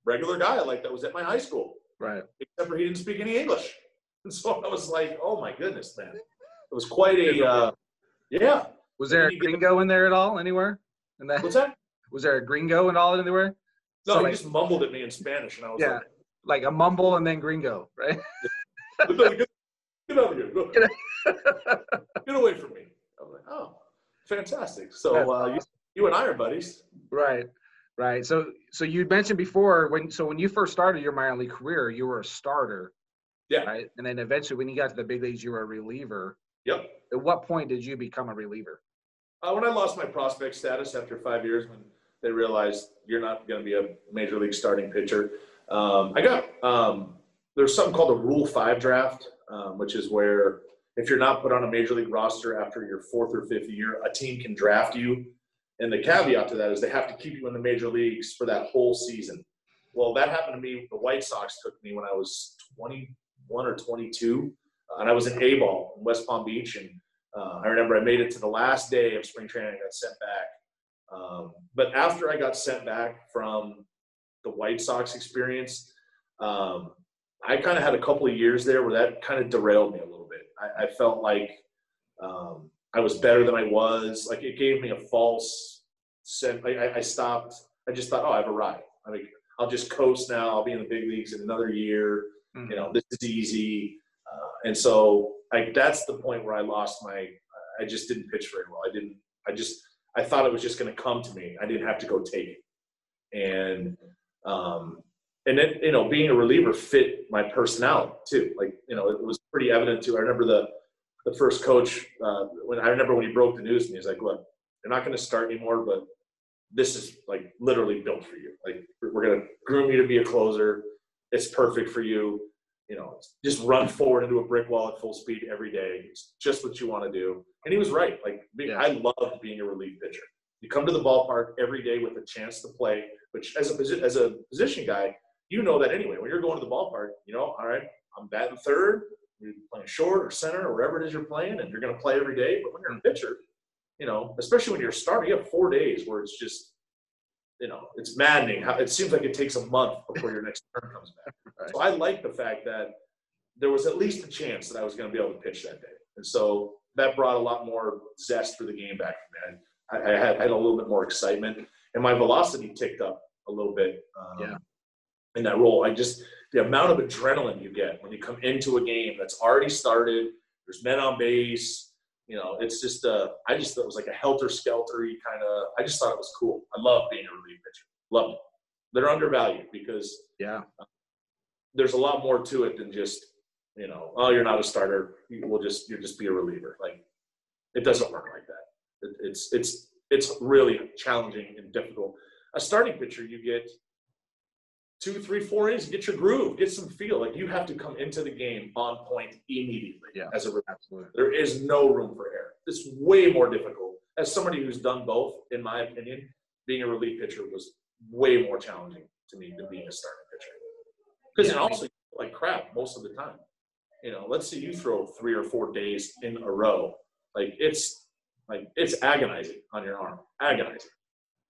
regular guy like that was at my high school. Right. Except for he didn't speak any English. And so I was like, oh my goodness, man. It was quite a uh, yeah. Was there a gringo in there at all anywhere? And that What's that? was there a gringo and all anywhere? No, So, he like- just mumbled at me in Spanish, and I was Yeah. like, Like a mumble and then gringo, right? get, get out of here. Go, Get get away from me. I was like, oh, fantastic. So uh, you, you and I are buddies. Right. Right. So so you mentioned before when so when you first started your minor league career, you were a starter, Yeah. right? And then eventually when you got to the big leagues, you were a reliever. Yep. At what point did you become a reliever? Uh, when I lost my prospect status after five years, when they realized you're not going to be a major league starting pitcher, um, I got um, there's something called a Rule Five draft, um, which is where if you're not put on a major league roster after your fourth or fifth year, a team can draft you. And the caveat to that is they have to keep you in the major leagues for that whole season. Well, that happened to me. The White Sox took me when I was 21 or 22, uh, and I was in A ball in West Palm Beach, and uh, I remember I made it to the last day of spring training. I got sent back. Um, but after I got sent back from the White Sox experience, um, I kind of had a couple of years there where that kind of derailed me a little bit. I, I felt like um, I was better than I was. Like it gave me a false sense. I, I- stopped. I just thought, oh, I've arrived. I mean, I'll just coast now. I'll be in the big leagues in another year you know this is easy uh, and so like that's the point where i lost my i just didn't pitch very well i didn't i just i thought it was just going to come to me. I didn't have to go take it. And um and then you know being a reliever fit my personality too. Like you know it was pretty evident too. I remember the the first coach uh, when i remember when he broke the news me he's like look you're not going to start anymore but this is like literally built for you. Like we're going to groom you to be a closer. It's perfect for you. You know, just run forward into a brick wall at full speed every day. It's just what you want to do. And he was right. Like being, Yeah. I love being a relief pitcher. You come to the ballpark every day with a chance to play, which as a as a position guy, you know that anyway. When you're going to the ballpark, you know, all right, I'm batting third, you're playing short or center or wherever it is you're playing, and you're going to play every day. But when you're a hmm. pitcher, you know, especially when you're starting, you have four days where it's just, you know, it's maddening. How it seems like it takes a month before your next turn comes back. So I like the fact that there was at least a chance that I was going to be able to pitch that day, and so that brought a lot more zest for the game back for me. I, I had, I had a little bit more excitement, and my velocity ticked up a little bit. Um, Yeah. In that role, I just the amount of adrenaline you get when you come into a game that's already started. There's men on base. You know, it's just uh, I just thought it was like a helter skeltery kind of. I just thought it was cool. I love being a relief pitcher. Love it. They're undervalued because Yeah. there's a lot more to it than just you know oh you're not a starter you will just you'll just be a reliever like it doesn't work like that it, it's it's it's really challenging and difficult a starting pitcher you get two three four innings get your groove get some feel like you have to come into the game on point immediately Yeah. as a reliever. There is no room for error it's way more difficult as somebody who's done both in my opinion being a relief pitcher was way more challenging to me than being a starting pitcher because Yeah, it also like crap most of the time. You know, let's say you throw three or four days in a row, like it's like it's agonizing on your arm, agonizing.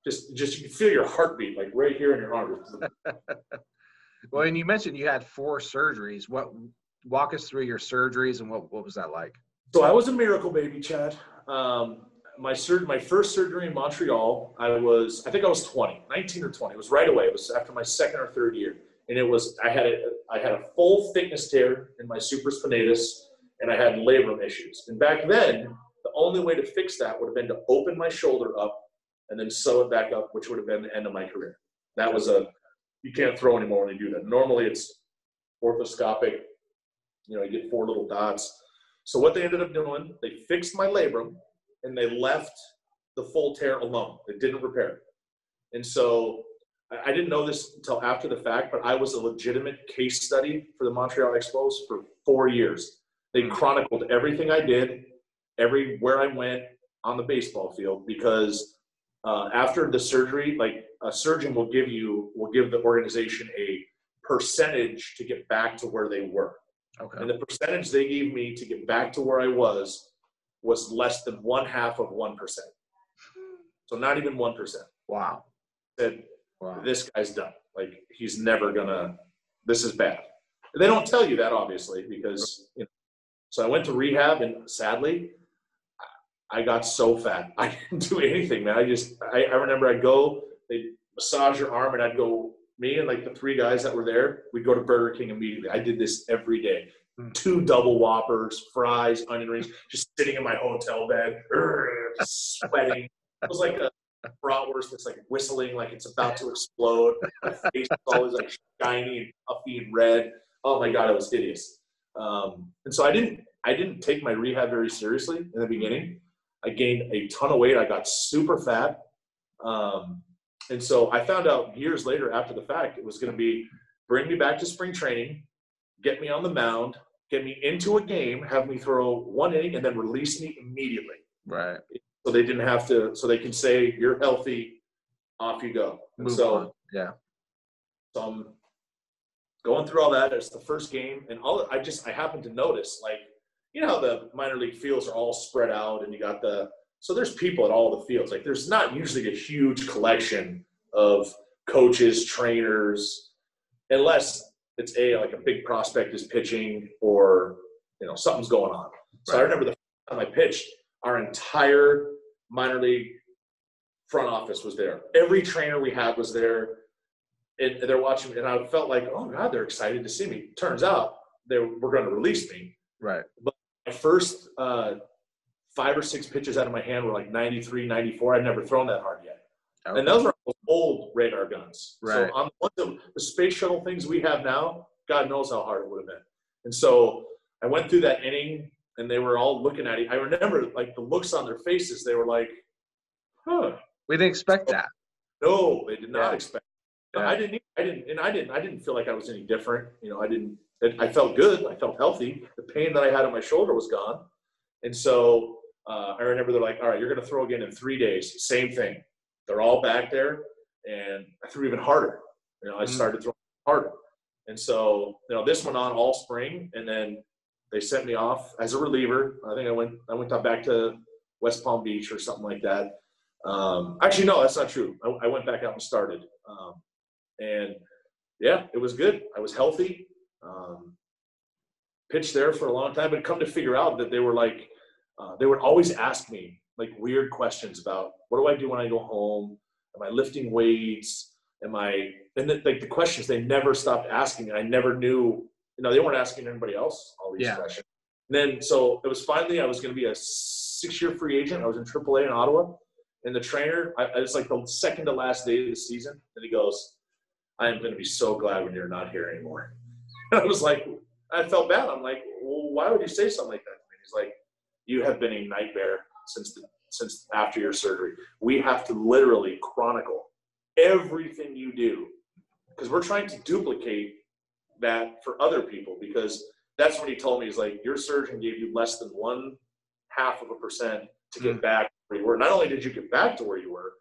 Just, just you can feel your heartbeat like right here in your arm. Well, and you mentioned you had four surgeries. What walk us through your surgeries and what what was that like? So I was a miracle baby, Chad. Um, my sur- my first surgery in Montreal, I was, I think I was 20, 19 or 20. It was right away. It was after my second or third year. And it was, I had a, I had a full thickness tear in my supraspinatus and I had labrum issues. And back then, the only way to fix that would have been to open my shoulder up and then sew it back up, which would have been the end of my career. That was a, you can't throw anymore when you do that. Normally it's orthoscopic, you know, you get four little dots. So what they ended up doing, they fixed my labrum and they left the full tear alone. They didn't repair it. And so I didn't know this until after the fact, but I was a legitimate case study for the Montreal Expos for four years. They chronicled everything I did, everywhere I went on the baseball field, because uh, after the surgery, like a surgeon will give you will give the organization a percentage to get back to where they were. Okay. And the percentage they gave me to get back to where I was was less than one half of one percent. So not even one percent. Wow. Said Wow. this guy's done. Like he's never gonna. This is bad. They don't tell you that obviously because you know. So I went to rehab and sadly, I got so fat. I didn't do anything, man. I just I, I remember I'd go, they massage your arm, and I'd go. Me and like the three guys that were there, we'd go to Burger King immediately. I did this every day. Mm. Two double whoppers, fries, onion rings, just sitting in my hotel bed, sweating. It was like a bratwurst that's like whistling like it's about to explode. My face is always like shiny and puffy and red. Oh my god, it was hideous. Um, and so I didn't I didn't take my rehab very seriously in the beginning. I gained a ton of weight. I got super fat. Um, and so I found out years later after the fact it was going to be bring me back to spring training, get me on the mound, get me into a game, have me throw one inning, and then release me immediately Right. so they didn't have to so they can say you're healthy off you go and Move so, on. Yeah. so i'm going through all that it's the first game and all i just i happened to notice like you know how the minor league fields are all spread out and you got the so there's people at all the fields like there's not usually a huge collection of coaches trainers unless it's a like a big prospect is pitching or you know something's going on so i remember the first time i pitched our entire minor league front office was there. Every trainer we had was there, and they're watching. And I felt like, oh god, they're excited to see me. Turns out they were going to release me. Right. My first uh, five or six pitches out of my hand were like 93, 94. I'd never thrown that hard yet. Okay. And those are old radar guns. Right. So on the, the space shuttle things we have now, God knows how hard it would have been. And so I went through that inning, and they were all looking at it. I remember like the looks on their faces. They were like, "Huh." we didn't expect that. No, they did not Yeah. expect. Yeah. I didn't. I didn't, and I didn't. I didn't feel like I was any different. You know, I didn't. I felt good. I felt healthy. The pain that I had on my shoulder was gone, and so uh, I remember they're like, "All right, you're going to throw again in three days." Same thing. They're all back there, and I threw even harder. You know, I Mhm. started throwing harder, and so you know this went on all spring, and then they sent me off as a reliever. I think I went. I went back to West Palm Beach or something like that. Um, actually, no, that's not true. I, I went back out and started, um, and yeah, it was good. I was healthy. Um, pitched there for a long time, but come to figure out that they were like, uh, they would always ask me like weird questions about what do I do when I go home? Am I lifting weights? Am I? And the, like the questions they never stopped asking. and I never knew. You know, they weren't asking anybody else all these Yeah. questions. And then so it was finally I was going to be a six-year free agent. I was in AAA in Ottawa, and the trainer. I, it's like the second to last day of the season, and he goes, "I am going to be so glad when you're not here anymore." And I was like, I felt bad. I'm like, well, why would you say something like that? to me? He's like, you have been a nightmare since the, since after your surgery. We have to literally chronicle everything you do because we're trying to duplicate that for other people because that's what he told me He's like your surgeon gave you less than one half of a percent to get hmm. back where you were. Not only did you get back to where you were,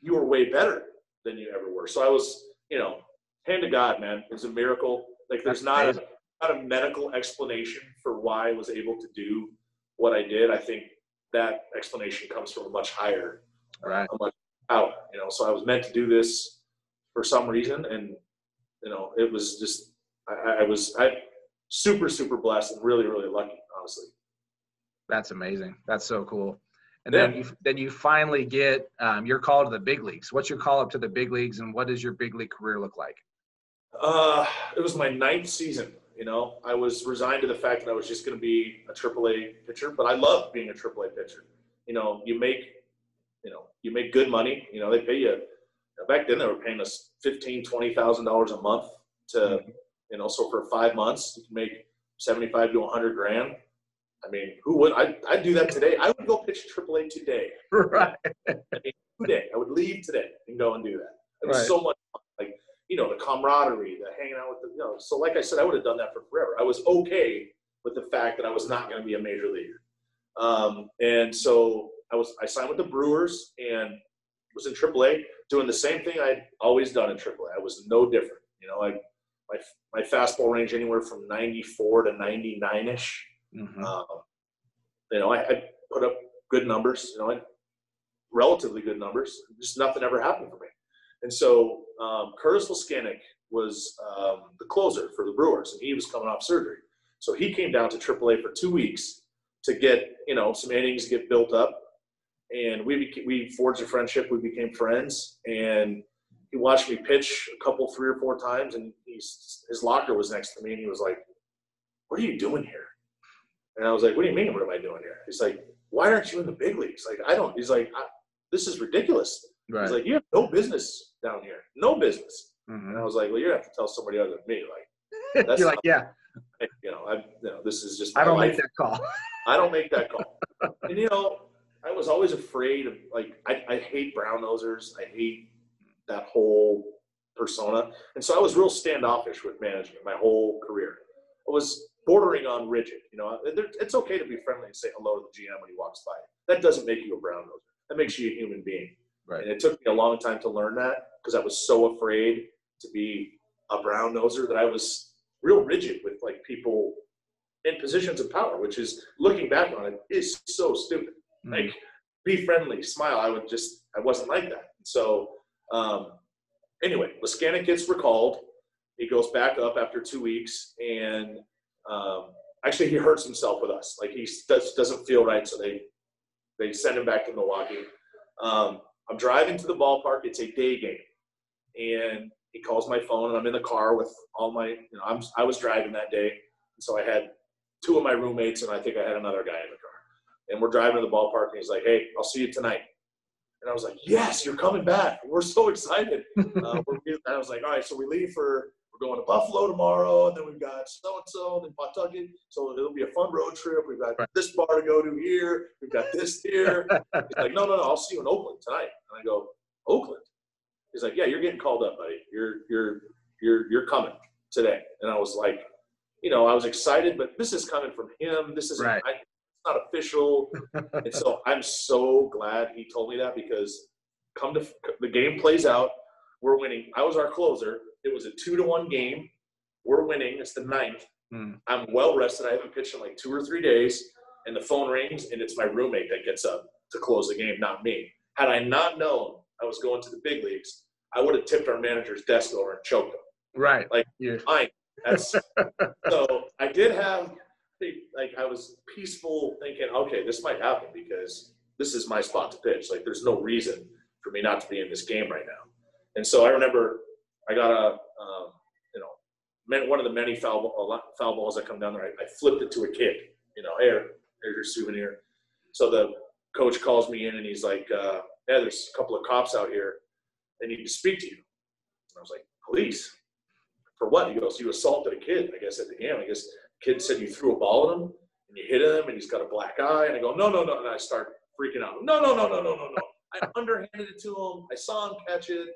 you were way better than you ever were. So I was, you know, hand to God, man. It's a miracle. Like there's not a, not a medical explanation for why I was able to do what I did. I think that explanation comes from a much higher, Right. a much out. You know, so I was meant to do this for some reason, and you know, it was just I, I was I super super blessed and really really lucky, honestly. That's amazing. That's so cool. And then you then you finally get um, your call to the big leagues. What's your call up to the big leagues, and what does your big league career look like? Uh, it was my ninth season. You know, I was resigned to the fact that I was just going to be a AAA pitcher, but I love being a AAA pitcher. You know, you make, you know, you make good money. You know, they pay you. back then, they were paying us fifteen, twenty thousand dollars a month to, you know, so for five months, you can make seventy-five to a hundred grand. I mean, who would? I I'd do that today. I would go pitch AAA today. right. Today, I would leave today and go and do that. It was Right. so much fun. like you know the camaraderie, the hanging out with the you know. So like I said, I would have done that for forever. I was okay with the fact that I was not going to be a major leaguer, um, and so I was I signed with the Brewers, and was in AAA doing the same thing I'd always done in AAA. I was no different. You know, I my my fastball range anywhere from 94 to 99 ish. Mhm. Um, you know, I, I put up good numbers. You know, relatively good numbers. Just nothing ever happened for me. And so um, Curtis Leskanic was um, the closer for the Brewers, and he was coming off surgery. So he came down to AAA for two weeks to get you know some innings to get built up, and we we forged a friendship. We became friends, and he watched me pitch a couple, three or four times, and he's, his locker was next to me, and he was like, "What are you doing here?" And I was like, "What do you mean? What am I doing here?" He's like, "Why aren't you in the big leagues?" Like, I don't. He's like, "This is ridiculous." Right. He's like, "You have no business down here. No business." Mhm. And I was like, "Well, you have to tell somebody other than me." Like, that's You're like, yeah, you know, I, you know, this is just I don't life. make that call. I don't make that call. and you know, I was always afraid of like I, I hate brown nosers. I hate that whole persona. And so I was real standoffish with management my whole career. I was bordering on rigid. You know, it's okay to be friendly and say hello to the GM when he walks by. That doesn't make you a brown noser. That makes you a human being. Right. And it took me a long time to learn that because I was so afraid to be a brown noser that I was real rigid with like people in positions of power, which is looking back on it is so stupid. Like be friendly, smile. I would just I wasn't like that. So um, anyway, Leskanic gets recalled. He goes back up after two weeks, and um, actually he hurts himself with us. Like he does, doesn't feel right, so they they send him back to Milwaukee. Um, I'm driving to the ballpark. It's a day game, and he calls my phone, and I'm in the car with all my. You know, I'm I was driving that day, so I had two of my roommates, and I think I had another guy in the car. And we're driving to the ballpark, and he's like, "Hey, I'll see you tonight." And I was like, "Yes, you're coming back. We're so excited." uh, we're, I was like, "All right, so we leave for we're going to Buffalo tomorrow, and then we've got so and so, and then Pawtucket. So it'll be a fun road trip. We've got this bar to go to here. We've got this here." He's like, "No, no, no. I'll see you in Oakland tonight." And I go, "Oakland?" He's like, "Yeah, you're getting called up, buddy. You're you're you're you're coming today." And I was like, you know, I was excited, but this is coming from him. This is Right. I, it's not official. and so I'm so glad he told me that because come to the game plays out. We're winning. I was our closer. It was a two to one game. We're winning. It's the ninth. Hmm. I'm well rested. I haven't pitched in like two or three days. And the phone rings, and it's my roommate that gets up to close the game, not me. Had I not known I was going to the big leagues, I would have tipped our manager's desk over and choked him Right. Like- you fine. That's so I did have like I was peaceful thinking, okay, this might happen because this is my spot to pitch. Like there's no reason for me not to be in this game right now. And so I remember I got a um, you know one of the many foul foul balls that come down there. I, I flipped it to a kid. You know, here, here's your souvenir. So the coach calls me in and he's like, uh, yeah, there's a couple of cops out here. They need to speak to you. And I was like, police? For what? He goes, you assaulted a kid, I guess, at the game. I guess kid said you threw a ball at him and you hit him and he's got a black eye. And I go, no, no, no. And I start freaking out. No, no, no, no, no, no, no. I underhanded it to him. I saw him catch it.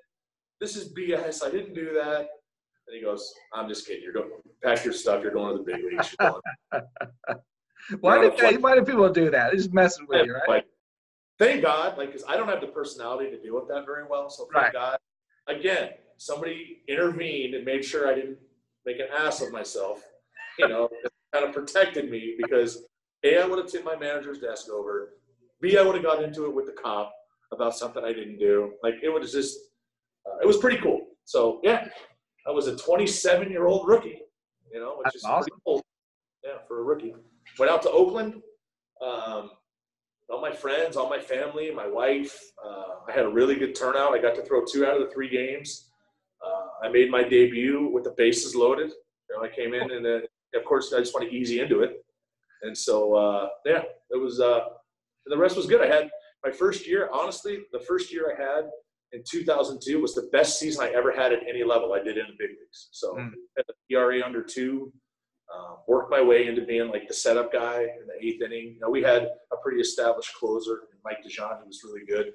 This is BS. I didn't do that. And he goes, I'm just kidding. You're going, to pack your stuff. You're going to the big leagues. You're going. why did they, like- why do people do that? They're just messing with you, right? Like, thank God, like, because I don't have the personality to deal with that very well. So thank Right. God. Again, somebody intervened and made sure I didn't make an ass of myself. You know, kind of protected me because A, I would have tipped my manager's desk over. B, I would have got into it with the cop about something I didn't do. Like, it was just, it was pretty cool. So, yeah, I was a 27 year old rookie, you know, which That's is awesome. pretty old. Yeah, for a rookie. Went out to Oakland. Um, all my friends, all my family, my wife. Uh, I had a really good turnout. I got to throw two out of the three games. Uh, I made my debut with the bases loaded. You know, I came in and then, of course, I just want to easy into it. And so, uh, yeah, it was. Uh, and the rest was good. I had my first year. Honestly, the first year I had in 2002 was the best season I ever had at any level. I did in the big leagues. So, Mm. had the ERA under two. Uh, worked my way into being like the setup guy in the eighth inning. You know, we had a pretty established closer, Mike DeJean, who was really good.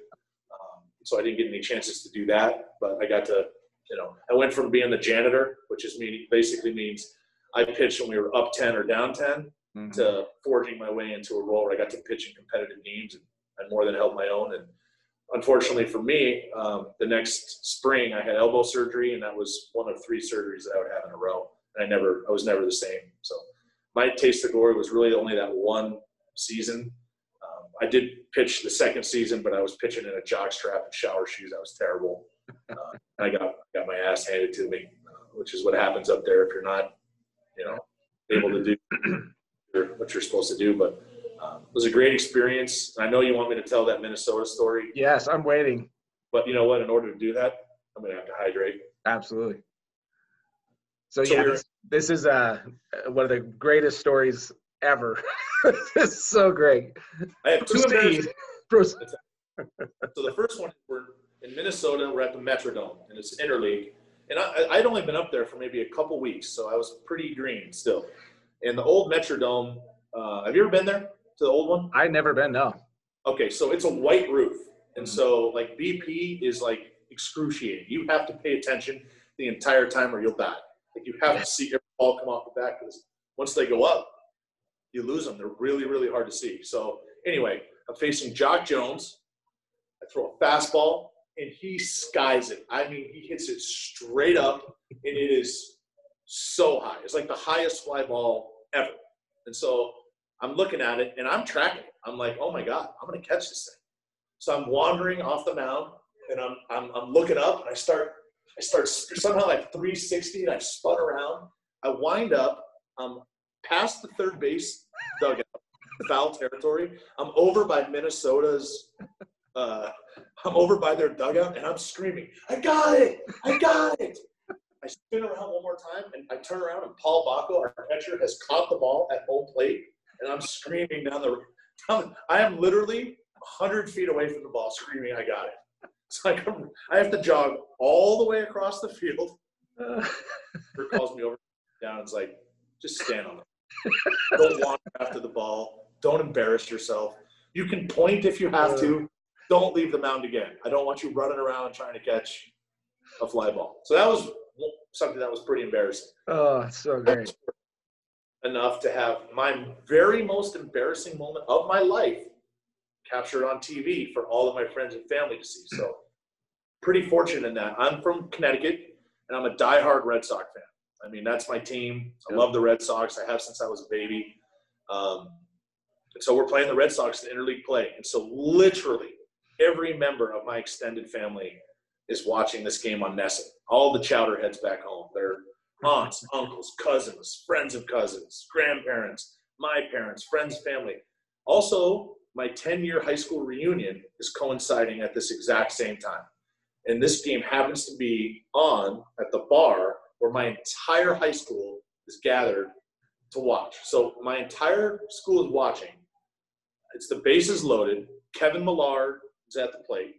Um, so I didn't get any chances to do that, but I got to, you know, I went from being the janitor, which is meaning basically means I pitched when we were up ten or down ten, Mhm. to forging my way into a role where I got to pitch in competitive games and I more than held my own. And unfortunately for me, um, the next spring I had elbow surgery, and that was one of three surgeries that I would have in a row. And I never, I was never the same. So my taste of glory was really only that one season. Um, I did pitch the second season, but I was pitching in a jock strap and shower shoes. I was terrible. Uh, I got got my ass handed to me, uh, which is what happens up there if you're not, you know, able to do what you're supposed to do. But um, it was a great experience. I know you want me to tell that Minnesota story. Yes, I'm waiting. But you know what? In order to do that, I'm going to have to hydrate. Absolutely. So, so yeah, this, this, is uh, one of the greatest stories ever. this is so great. I have two Proceed. Proceed. so the first one, we're in Minnesota. We're at the Metrodome, and it's interleague. And I, I'd only been up there for maybe a couple weeks, so I was pretty green still. And the old Metrodome, uh, have you ever been there to the old one? I've never been, no. Okay, so it's a white roof. And mm-hmm. so, like, BP is like excruciating. You have to pay attention the entire time or you'll die. Like, you have to see every ball come off the back because once they go up, you lose them. They're really, really hard to see. So, anyway, I'm facing Jacque Jones. I throw a fastball and he skies it. I mean, he hits it straight up and it is so high. It's like the highest fly ball ever. And so I'm looking at it and I'm tracking it. I'm like, oh my God, I'm going to catch this thing. So I'm wandering off the mound and I'm, I'm, I'm looking up and I start, I start somehow like 360 and I spun around. I wind up, I'm past the third base dugout, foul territory. I'm over by Minnesota's, uh, I'm over by their dugout and I'm screaming, I got it, I got it. I spin around one more time and I turn around and Paul Bako, our catcher, has caught the ball at home plate and I'm screaming down the. I am literally 100 feet away from the ball, screaming, "I got it!" So I I have to jog all the way across the field. Uh, calls me over down It's like, "Just stand on it. Don't walk after the ball. Don't embarrass yourself. You can point if you have to. Don't leave the mound again. I don't want you running around trying to catch a fly ball." So that was something that was pretty embarrassing. Oh, so great enough to have my very most embarrassing moment of my life captured on TV for all of my friends and family to see. So, pretty fortunate in that. I'm from Connecticut, and I'm a diehard Red Sox fan. I mean, that's my team. I love the Red Sox. I have since I was a baby. Um, and so we're playing the Red Sox in interleague play. And so literally every member of my extended family is watching this game on NESN. All the chowder heads back home. They're aunts, uncles, cousins, friends of cousins, grandparents, my parents, friends, family. Also, my 10 year high school reunion is coinciding at this exact same time. And this game happens to be on at the bar where my entire high school is gathered to watch. So my entire school is watching. It's the bases loaded. Kevin Millar is at the plate.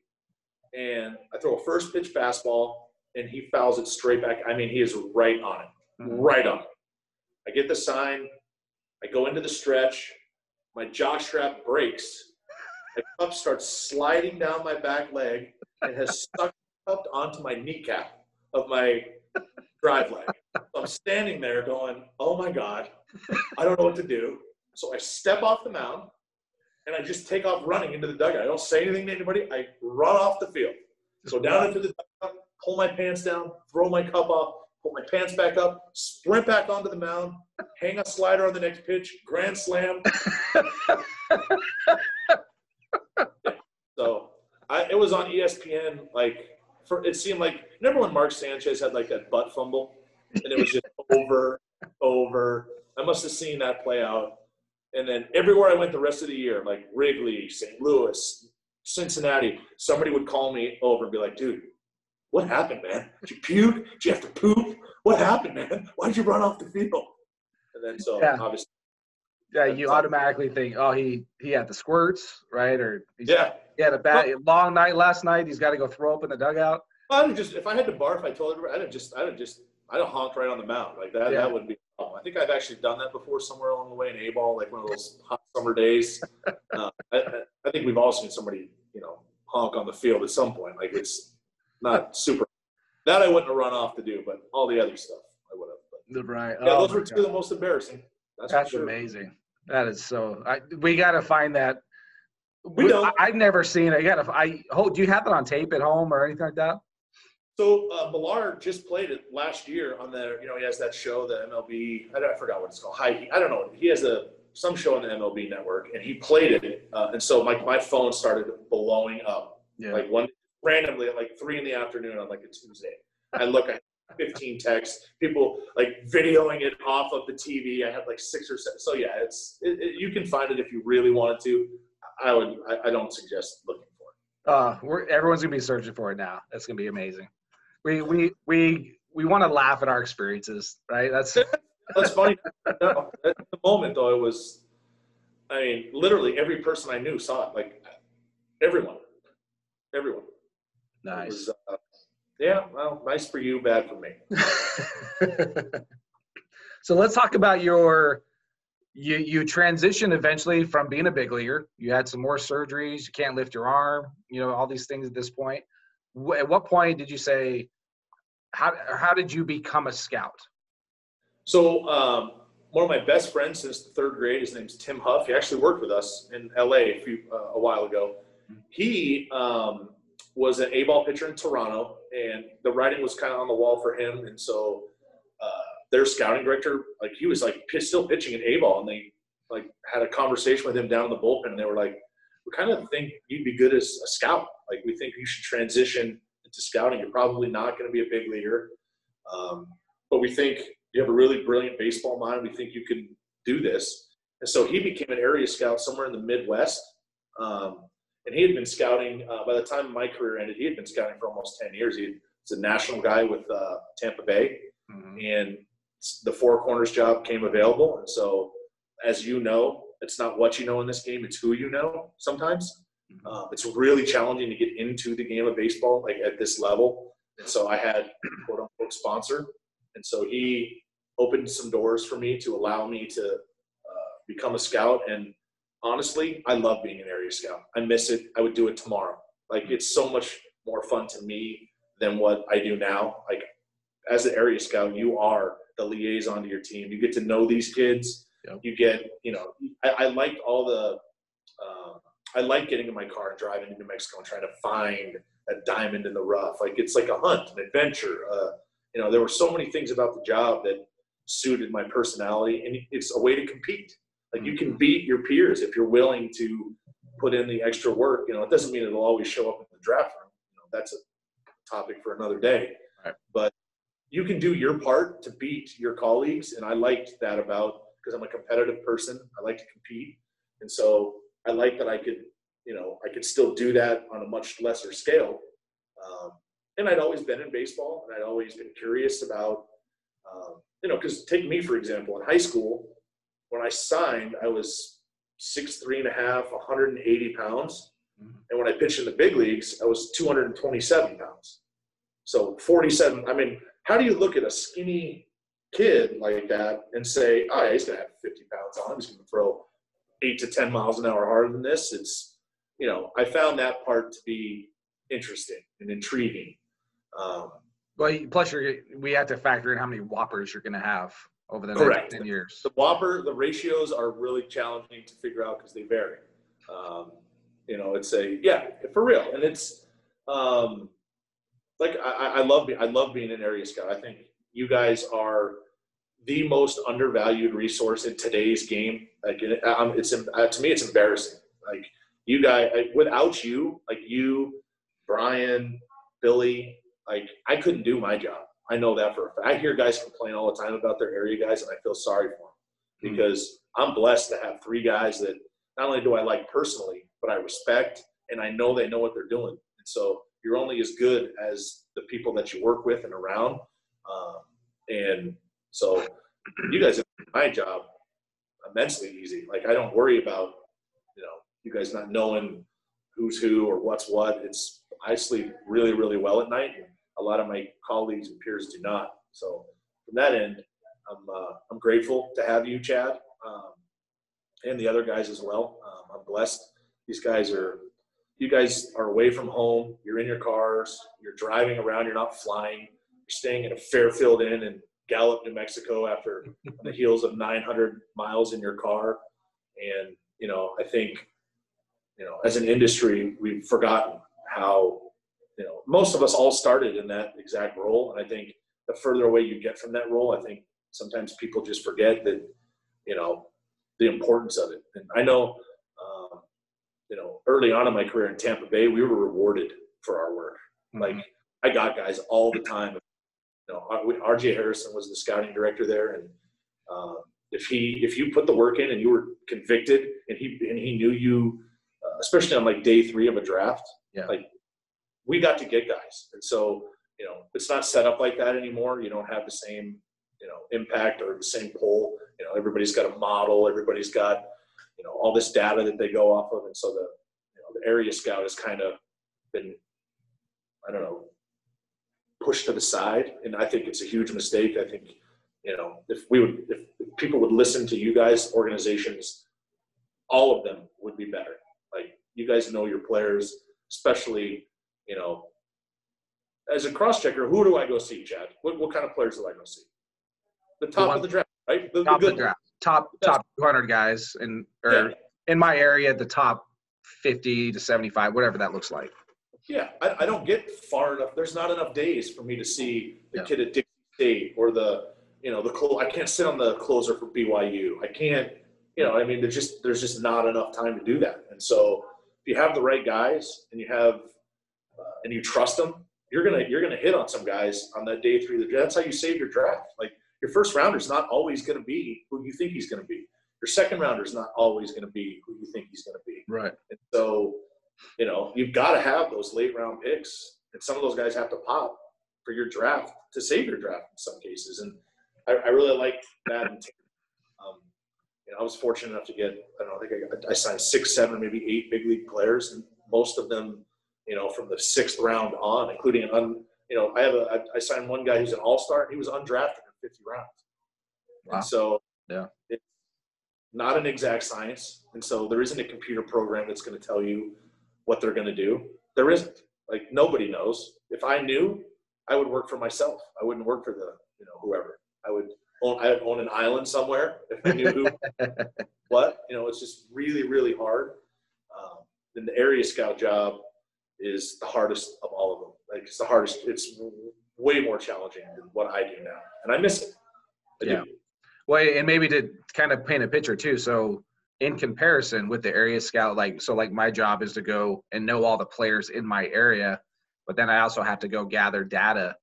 And I throw a first pitch fastball and he fouls it straight back. I mean, he is right on it, mm-hmm. right on it. I get the sign. I go into the stretch. My jaw strap breaks. My cup starts sliding down my back leg and has stuck up onto my kneecap of my drive leg. So I'm standing there going, oh my God, I don't know what to do. So I step off the mound and I just take off running into the dugout. I don't say anything to anybody. I run off the field. So down into the dugout, pull my pants down, throw my cup off, put my pants back up, sprint back onto the mound, hang a slider on the next pitch, grand slam. so I, it was on ESPN. Like for it seemed like remember when Mark Sanchez had like that butt fumble, and it was just over, over. I must have seen that play out. And then everywhere I went the rest of the year, like Wrigley, St. Louis, Cincinnati, somebody would call me over and be like, dude, what happened, man? Did you puke? Did you have to poop? What happened, man? Why did you run off the field? And then so yeah. obviously. Yeah, you automatically think, oh, he he had the squirts, right? Or yeah, he had a bad long night last night. He's got to go throw up in the dugout. I'd just if I had to barf, I told everybody, I'd have just I'd have just I'd have honked right on the mound like that. Yeah. That would be. I think I've actually done that before somewhere along the way in A ball, like one of those hot summer days. uh, I, I think we've all seen somebody, you know, honk on the field at some point. Like it's not super. That I wouldn't have run off to do, but all the other stuff I would have. But, right. Yeah, oh those were two God. of the most embarrassing. That's, That's sure. amazing. That is so. I, we got to find that We don't. I, have never seen it. Gotta. I hold, do you have it on tape at home or anything like that? So uh, Millar just played it last year on the. You know, he has that show, the MLB. I, I forgot what it's called. High. I don't know. He has a some show on the MLB network, and he played it. Uh, and so my my phone started blowing up. Yeah. Like one randomly at like three in the afternoon on like a Tuesday. I look at 15 texts, people like videoing it off of the TV. I had like six or seven. So yeah, it's it, it, you can find it if you really wanted to. I would. I, I don't suggest looking for it. Uh, we're everyone's gonna be searching for it now. That's gonna be amazing. We we we we want to laugh at our experiences, right? That's that's funny. No, at the moment though, it was. I mean, literally every person I knew saw it. Like everyone, everyone. Nice. Was, uh, yeah, well, nice for you, bad for me. so let's talk about your you you transitioned eventually from being a big leaguer. You had some more surgeries. You can't lift your arm. You know all these things at this point. At what point did you say? How how did you become a scout? So um, one of my best friends since the third grade. His name's Tim Huff. He actually worked with us in LA a few uh, a while ago. He um, was an A-ball pitcher in Toronto, and the writing was kind of on the wall for him. And so uh, their scouting director, like he was like still pitching an A-ball, and they like had a conversation with him down in the bullpen, and they were like, "We kind of think you'd be good as a scout. Like we think you should transition into scouting. You're probably not going to be a big leaguer, um, but we think you have a really brilliant baseball mind. We think you can do this." And so he became an area scout somewhere in the Midwest. Um, and he had been scouting uh, by the time my career ended. He had been scouting for almost ten years. He was a national guy with uh, Tampa Bay, mm-hmm. and the four corners job came available. And so, as you know, it's not what you know in this game; it's who you know. Sometimes mm-hmm. uh, it's really challenging to get into the game of baseball, like at this level. And so, I had quote unquote sponsor, and so he opened some doors for me to allow me to uh, become a scout and honestly, I love being an area scout. I miss it. I would do it tomorrow. Like it's so much more fun to me than what I do now. Like as an area scout, you are the liaison to your team. You get to know these kids. Yep. You get, you know, I, I liked all the, uh, I like getting in my car and driving to New Mexico and trying to find a diamond in the rough. Like it's like a hunt, an adventure. Uh, you know, there were so many things about the job that suited my personality, and it's a way to compete. Like you can beat your peers if you're willing to put in the extra work. You know, it doesn't mean it'll always show up in the draft room. You know, that's a topic for another day. Right. But you can do your part to beat your colleagues, and I liked that about because I'm a competitive person. I like to compete, and so I like that I could, you know, I could still do that on a much lesser scale. Um, and I'd always been in baseball, and I'd always been curious about, um, you know, because take me for example, in high school, when I signed, I was six three and a half, 180 pounds, mm-hmm. and when I pitched in the big leagues, I was 227 pounds. So 47. I mean, how do you look at a skinny kid like that and say, "Oh, yeah, he's gonna have 50 pounds on him. He's gonna throw eight to 10 miles an hour harder than this"? It's, you know, I found that part to be interesting and intriguing. Um, well, plus, you're, we have to factor in how many whoppers you're going to have over the Correct. next 10 years. The Whopper, the ratios are really challenging to figure out because they vary. Um, you know, it's a, yeah, for real. And it's, um, like, I, I love, I love being an area scout. I think you guys are the most undervalued resource in today's game. Like, um, it's, uh, to me, it's embarrassing. Like, you guys, without you, like you, Brian, Billy, like, I couldn't do my job. I know that for a fact. I hear guys complain all the time about their area guys, and I feel sorry for them hmm. because mm-hmm. I'm blessed to have three guys that not only do I like personally, but I respect, and I know they know what they're doing. And so you're only as good as the people that you work with and around. Um, and so you guys have made my job immensely easy. Like I don't worry about you know you guys not knowing who's who or what's what. It's I sleep really really well at night. And a lot of my colleagues and peers do not. So from that end, I'm uh, I'm grateful to have you, Chad, um, and the other guys as well. Um, I'm blessed. These guys are you guys are away from home. You're in your cars. You're driving around. You're not flying. You're staying at a Fairfield Inn in Gallup, New Mexico, after the heels of 900 miles in your car. And you know, I think you know, as an industry, we've forgotten how, you know, most of us all started in that exact role. And I think the further away you get from that role, I think sometimes people just forget that, you know, the importance of it. And I know, um, you know, early on in my career in Tampa Bay, we were rewarded for our work. Mm-hmm. Like I got guys all the time. You know, RJ Harrison was the scouting director there, and um, if he if you put the work in and you were convicted and he and he knew you, uh, especially on like day three of a draft, yeah. like we got to get guys, and so you know it's not set up like that anymore. You don't have the same you know impact or the same pull. You know, everybody's got a model, everybody's got you know all this data that they go off of, and so the you know the area scout has kind of been I don't know pushed to the side, and I think it's a huge mistake. I think you know if we would if people would listen to you guys, organizations, all of them would be better. Like you guys know your players, especially you know as a cross checker, who do I go see, Chad? What, what kind of players do I go see? The top the of the draft, right? The, top the of the draft. Top top 200 guys, and or yeah. in my area, the top 50 to 75, whatever that looks like. Yeah, I, I, don't get far enough. There's not enough days for me to see the yeah. kid at Dixie State or the, you know, the close. I can't sit on the closer for BYU. I can't, you know, I mean, there's just there's just not enough time to do that. And so, if you have the right guys and you have and you trust them, you're gonna you're gonna hit on some guys on that day three. That's how you save your draft. Like your first rounder is not always going to be who you think he's going to be. Your second rounder is not always going to be who you think he's going to be. Right. And so you know, you've got to have those late round picks, and some of those guys have to pop for your draft to save your draft in some cases. And I, I really like that. Um, you know, I was fortunate enough to get I don't know, I think I, got, I signed six, seven, maybe eight big league players, and most of them, you know, from the sixth round on, including an un, you know, I have a I signed one guy who's an all star. And he was undrafted in 50 rounds. Wow. And so yeah, it's not an exact science, and so there isn't a computer program that's going to tell you what they're going to do. There isn't. Like nobody knows. If I knew, I would work for myself. I wouldn't work for the you know whoever. I would own. I would own an island somewhere if I knew who. what you know, it's just really really hard. Um, and the area scout job is the hardest of all of them. Like it's the hardest. It's way more challenging than what I do now, and I miss it. I yeah. Do. Well, and maybe to kind of paint a picture too. So in comparison with the area scout like so like my job is to go and know all the players in my area but then i also have to go gather data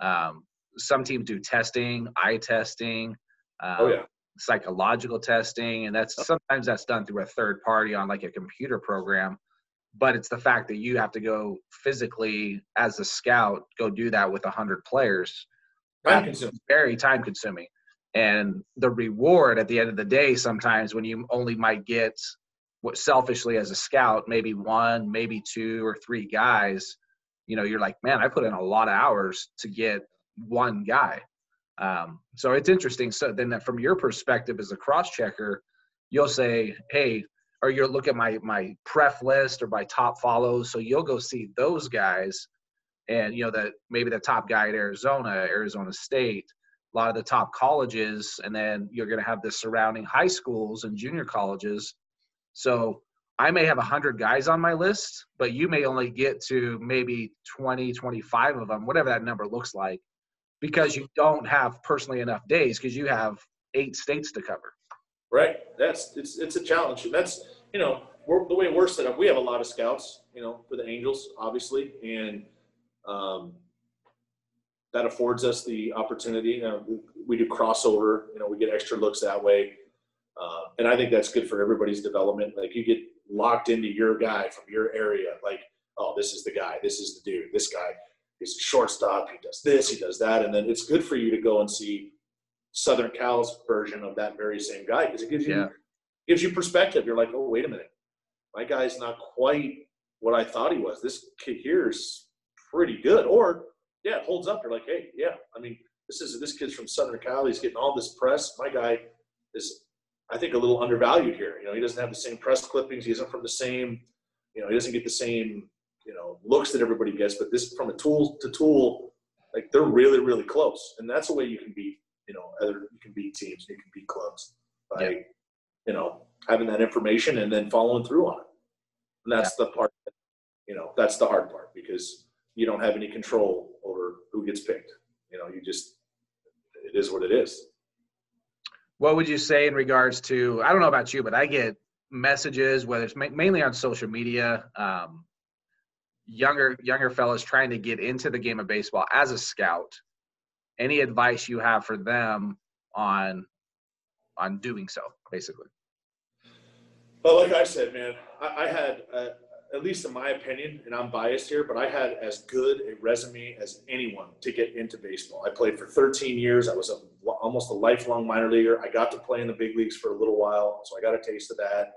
um, some teams do testing eye testing um, oh, yeah. psychological testing and that's sometimes that's done through a third party on like a computer program but it's the fact that you have to go physically as a scout go do that with 100 players. Time very time consuming. And the reward at the end of the day sometimes when you only might get what selfishly as a scout maybe one maybe two or three guys you know you're like man i put in a lot of hours to get one guy. Um, so it's interesting. So then that from your perspective as a cross checker you'll say hey or you'll look at my my pref list or my top follows so you'll go see those guys and you know that maybe the top guy at arizona arizona state a lot of the top colleges, and then you're going to have the surrounding high schools and junior colleges. So I may have 100 guys on my list, but you may only get to maybe 20, 25 of them, whatever that number looks like, because you don't have personally enough days because you have eight states to cover. Right. That's it's it's a challenge. and That's you know the way we're set up. We have a lot of scouts, you know, for the Angels, obviously, and um, that affords us the opportunity. You know, we do crossover. You know, we get extra looks that way, uh, and I think that's good for everybody's development. Like you get locked into your guy from your area. Like, oh, this is the guy. This is the dude. This guy is a shortstop. He does this. He does that, and then it's good for you to go and see Southern Cal's version of that very same guy because it gives you yeah. gives you perspective. You're like, oh, wait a minute, my guy's not quite what I thought he was. This kid here is pretty good, or yeah, it holds up. You're like, hey, yeah. I mean, this is this kid's from Southern Cal. He's getting all this press. My guy is, I think, a little undervalued here. You know, he doesn't have the same press clippings. He isn't from the same, you know, he doesn't get the same, you know, looks that everybody gets. But this, from a tool to tool, like they're really, really close. And that's the way you can beat, you know, other you can beat teams. You can beat clubs by, yeah. you know, having that information and then following through on it. and that's the part. That, you know, that's the hard part because you don't have any control over who gets picked. You know, you just it is what it is. What would you say in regards to? I don't know about you, but I get messages, whether it's ma- mainly on social media, um, younger younger fellas trying to get into the game of baseball as a scout. Any advice you have for them on on doing so, basically? But like I said, man, I, I had, uh, at least in my opinion, and I'm biased here, but I had as good a resume as anyone to get into baseball. I played for 13 years. I was a, almost a lifelong minor leaguer. I got to play in the big leagues for a little while, so I got a taste of that.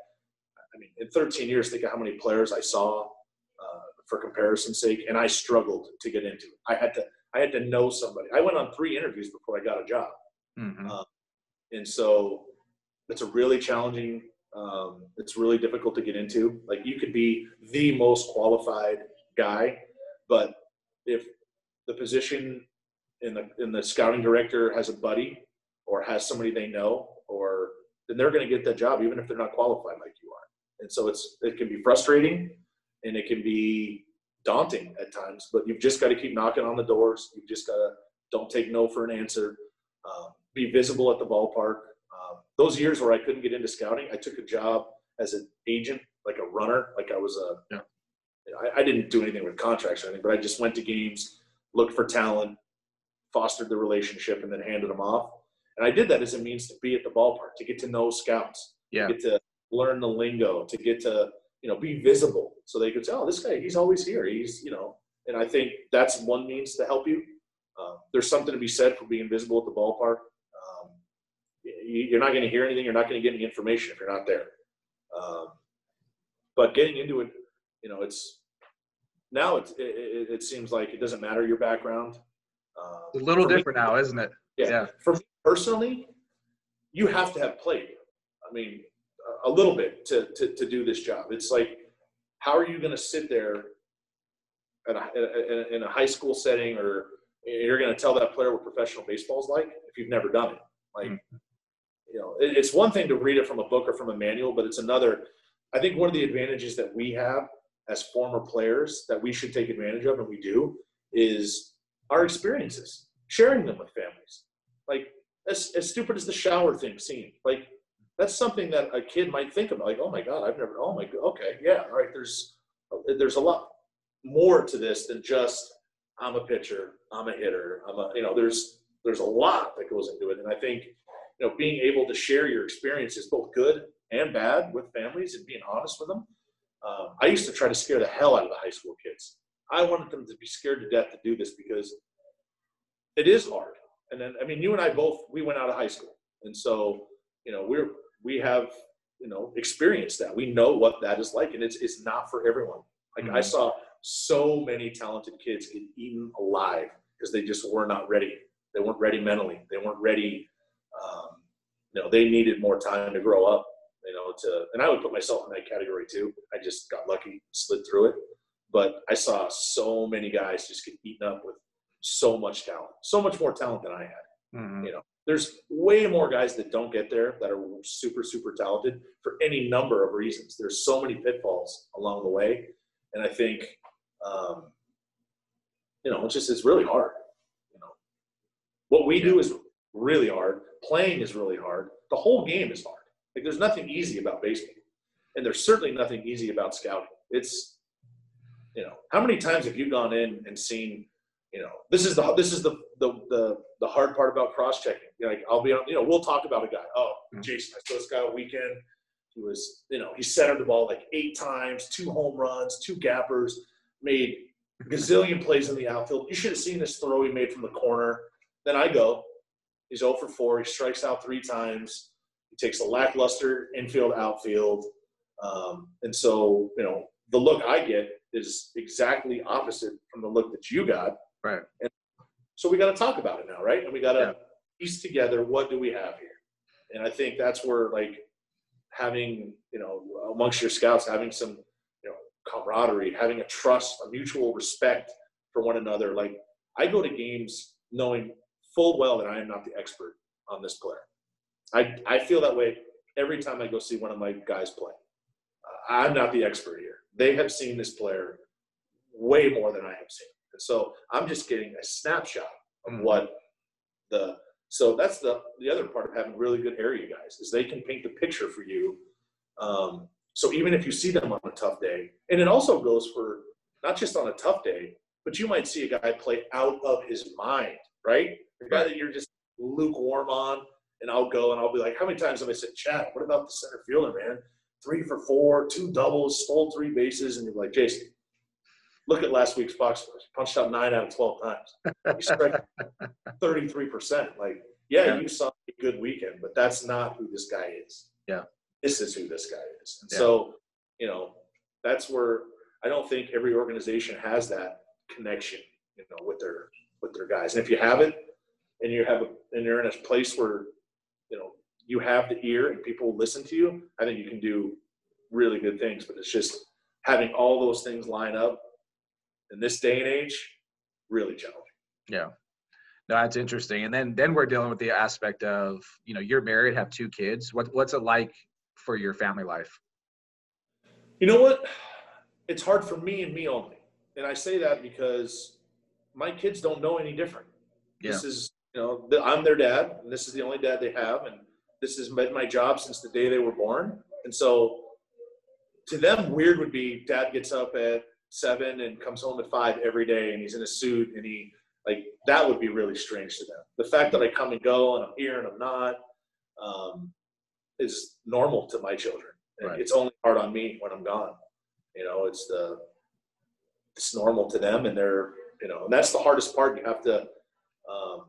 I mean, in 13 years, think of how many players I saw uh, for comparison's sake, and I struggled to get into it. I had to, I had to know somebody. I went on three interviews before I got a job, Mm-hmm. uh, and so it's a really challenging. Um, it's really difficult to get into. Like you could be the most qualified guy, but if the position in the in the scouting director has a buddy or has somebody they know, or then they're going to get that job even if they're not qualified like you are. And so it's it can be frustrating and it can be daunting at times, but you've just got to keep knocking on the doors. You've just got to don't take no for an answer. Um, be visible at the ballpark. Um, those years where I couldn't get into scouting, I took a job as an agent, like a runner, like I was a. Yeah. I, I didn't do anything with contracts or anything, but I just went to games, looked for talent, fostered the relationship, and then handed them off. And I did that as a means to be at the ballpark, to get to know scouts, Yeah. to get to learn the lingo, to get to you know be visible, so they could say, "Oh, this guy, he's always here. He's you know." And I think that's one means to help you. Uh, there's something to be said for being visible at the ballpark. Um, you, you're not going to hear anything. You're not going to get any information if you're not there. Um, but getting into it, you know, it's now it's, it, it, seems like it doesn't matter your background. Um, a little for me- different now, isn't it? yeah. Yeah. For me personally, you have to have played. I mean, a- little bit to, to, to do this job. It's like, how are you going to sit there at a, in a- in a high school setting or you're going to tell that player what professional baseball is like if you've never done it? Like, hmm. you know, it, it's one thing to read it from a book or from a manual, but it's another. I think one of the advantages that we have as former players that we should take advantage of, and we do, is our experiences, sharing them with families. Like, as, as stupid as the shower thing seemed, like, that's something that a kid might think about. Like, oh my God, I've never, oh my God, okay, yeah, all right, there's, there's a lot more to this than just, I'm a pitcher, I'm a hitter, I'm a, you know, there's, there's a lot that goes into it. And I think, you know, being able to share your experiences, both good and bad, with families and being honest with them. Um, I used to try to scare the hell out of the high school kids. I wanted them to be scared to death to do this because it is hard. And then, I mean, you and I both, we went out of high school. And so, you know, we're, we have, you know, experienced that. We know what that is like. And it's, it's not for everyone. Like I Mhm. saw so many talented kids get eaten alive because they just were not ready. They weren't ready mentally. They weren't ready. Um, you know, they needed more time to grow up. You know, to and I would put myself in that category too. I just got lucky, slid through it. But I saw so many guys just get eaten up with so much talent, so much more talent than I had. Mhm. You know, there's way more guys that don't get there that are super, super talented for any number of reasons. There's so many pitfalls along the way, and I think, um, you know, it's just it's really hard. You know, what we do is really hard. Playing is really hard. The whole game is hard. Like there's nothing easy about baseball, and there's certainly nothing easy about scouting. It's, you know, how many times have you gone in and seen you know, this is the this is the the the, the hard part about cross checking. Like I'll be on, you know, we'll talk about a guy. Oh, Mhm. Jayson, I saw this guy a weekend. He was, you know, he centered the ball like eight times, two home runs, two gappers, made gazillion plays in the outfield. You should have seen this throw he made from the corner. Then I go, he's 0 for 4. He strikes out three times. He takes a lackluster infield, outfield. Um, and so, you know, the look I get is exactly opposite from the look that you got. Right. And so we got to talk about it now, right? And we got to Yeah. Piece together what do we have here. And I think that's where like having you know amongst your scouts having some you know camaraderie, having a trust, a mutual respect for one another. Like I go to games knowing full well that I am not the expert on this player. I I feel that way every time I go see one of my guys play. Uh, I'm not the expert here. they have seen this player way more than I have seen. And so I'm just getting a snapshot of Mhm. what the so that's the the other part of having really good area guys is they can paint the picture for you. Um, so even if you see them on a tough day, and it also goes for not just on a tough day, but you might see a guy play out of his mind, right? The guy that you're just lukewarm on, and I'll go and I'll be like, how many times have I said, Chad, what about the center fielder, man? Three for four, two doubles, stole three bases, and you're like, Jayson, look at last week's box scores. Punched out nine out of twelve times. He struck thirty-three percent. Like, yeah, Yeah. you saw a good weekend, but that's not who this guy is. Yeah. This is who this guy is. And Yeah. so, you know, that's where I don't think every organization has that connection, you know, with their with their guys. And if you have it, and you have a, and you're in a place where, you know, you have the ear and people listen to you, I think you can do really good things. But it's just having all those things line up in this day and age, really challenging. Yeah. No, that's interesting. And then then we're dealing with the aspect of, you know, you're married, have two kids. What what's it like for your family life? You know what? It's hard for me and me only. And I say that because my kids don't know any different. This is, you know, I'm their dad, and this is the only dad they have, and this has been my job since the day they were born. And so, to them, weird would be dad gets up at seven and comes home at five every day, and he's in a suit, and he like that would be really strange to them. The fact that I come and go, and I'm here and I'm not, um, is normal to my children. And Right. It's only hard on me when I'm gone. You know, it's the it's normal to them, and they're you know, and that's the hardest part. You have to um,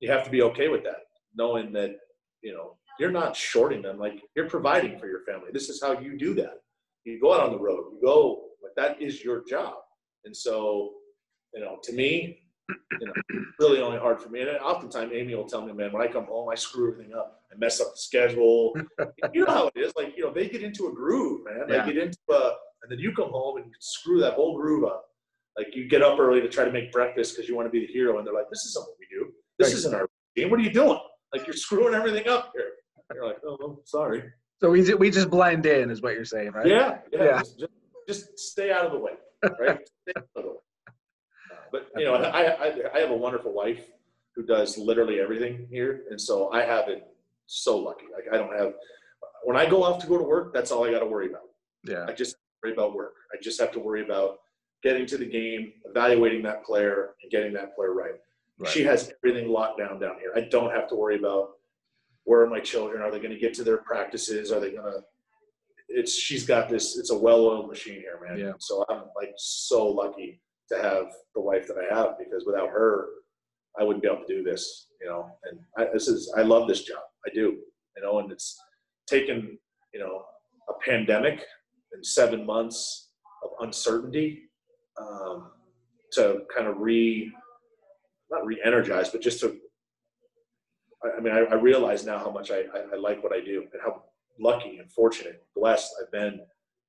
you have to be okay with that, knowing that you know you're not shorting them. Like you're providing for your family. This is how you do that. You go out on the road. You go that is your job. And so, you know, to me, you know, really only hard for me. And oftentimes Amy will tell me, man, when I come home, I screw everything up. I mess up the schedule. you know how it is. Like, you know, they get into a groove, man. They Yeah. get into a, and then you come home and screw that whole groove up. Like you get up early to try to make breakfast because you want to be the hero, and they're like, "This isn't what we do. This Right. isn't our game. What are you doing? Like you're screwing everything up here." You're like, "Oh, well, sorry." So we we just blend in, is what you're saying, right? Yeah, yeah. Yeah. Just, just, just stay out of the way, right? stay out of the way. Uh, but you know, I, I I have a wonderful wife who does literally everything here, and so I have it so lucky. Like I don't have when I go off to go to work, that's all I got to worry about. Yeah. I just worry about work. I just have to worry about getting to the game, evaluating that player, and getting that player right. Right. She has everything locked down down here. I don't have to worry about where are my children? Are they going to get to their practices? Are they going to? It's she's got this. It's a well-oiled machine here, man. Yeah. So I'm like so lucky to have the wife that I have because without her, I wouldn't be able to do this. You know, and I, this is I love this job. I do. You know, and it's taken you know a pandemic and seven months of uncertainty um, to kind of re not re-energize, but just to. I, mean, I, I realize now how much I, I, I like what I do and how lucky and fortunate, blessed I've been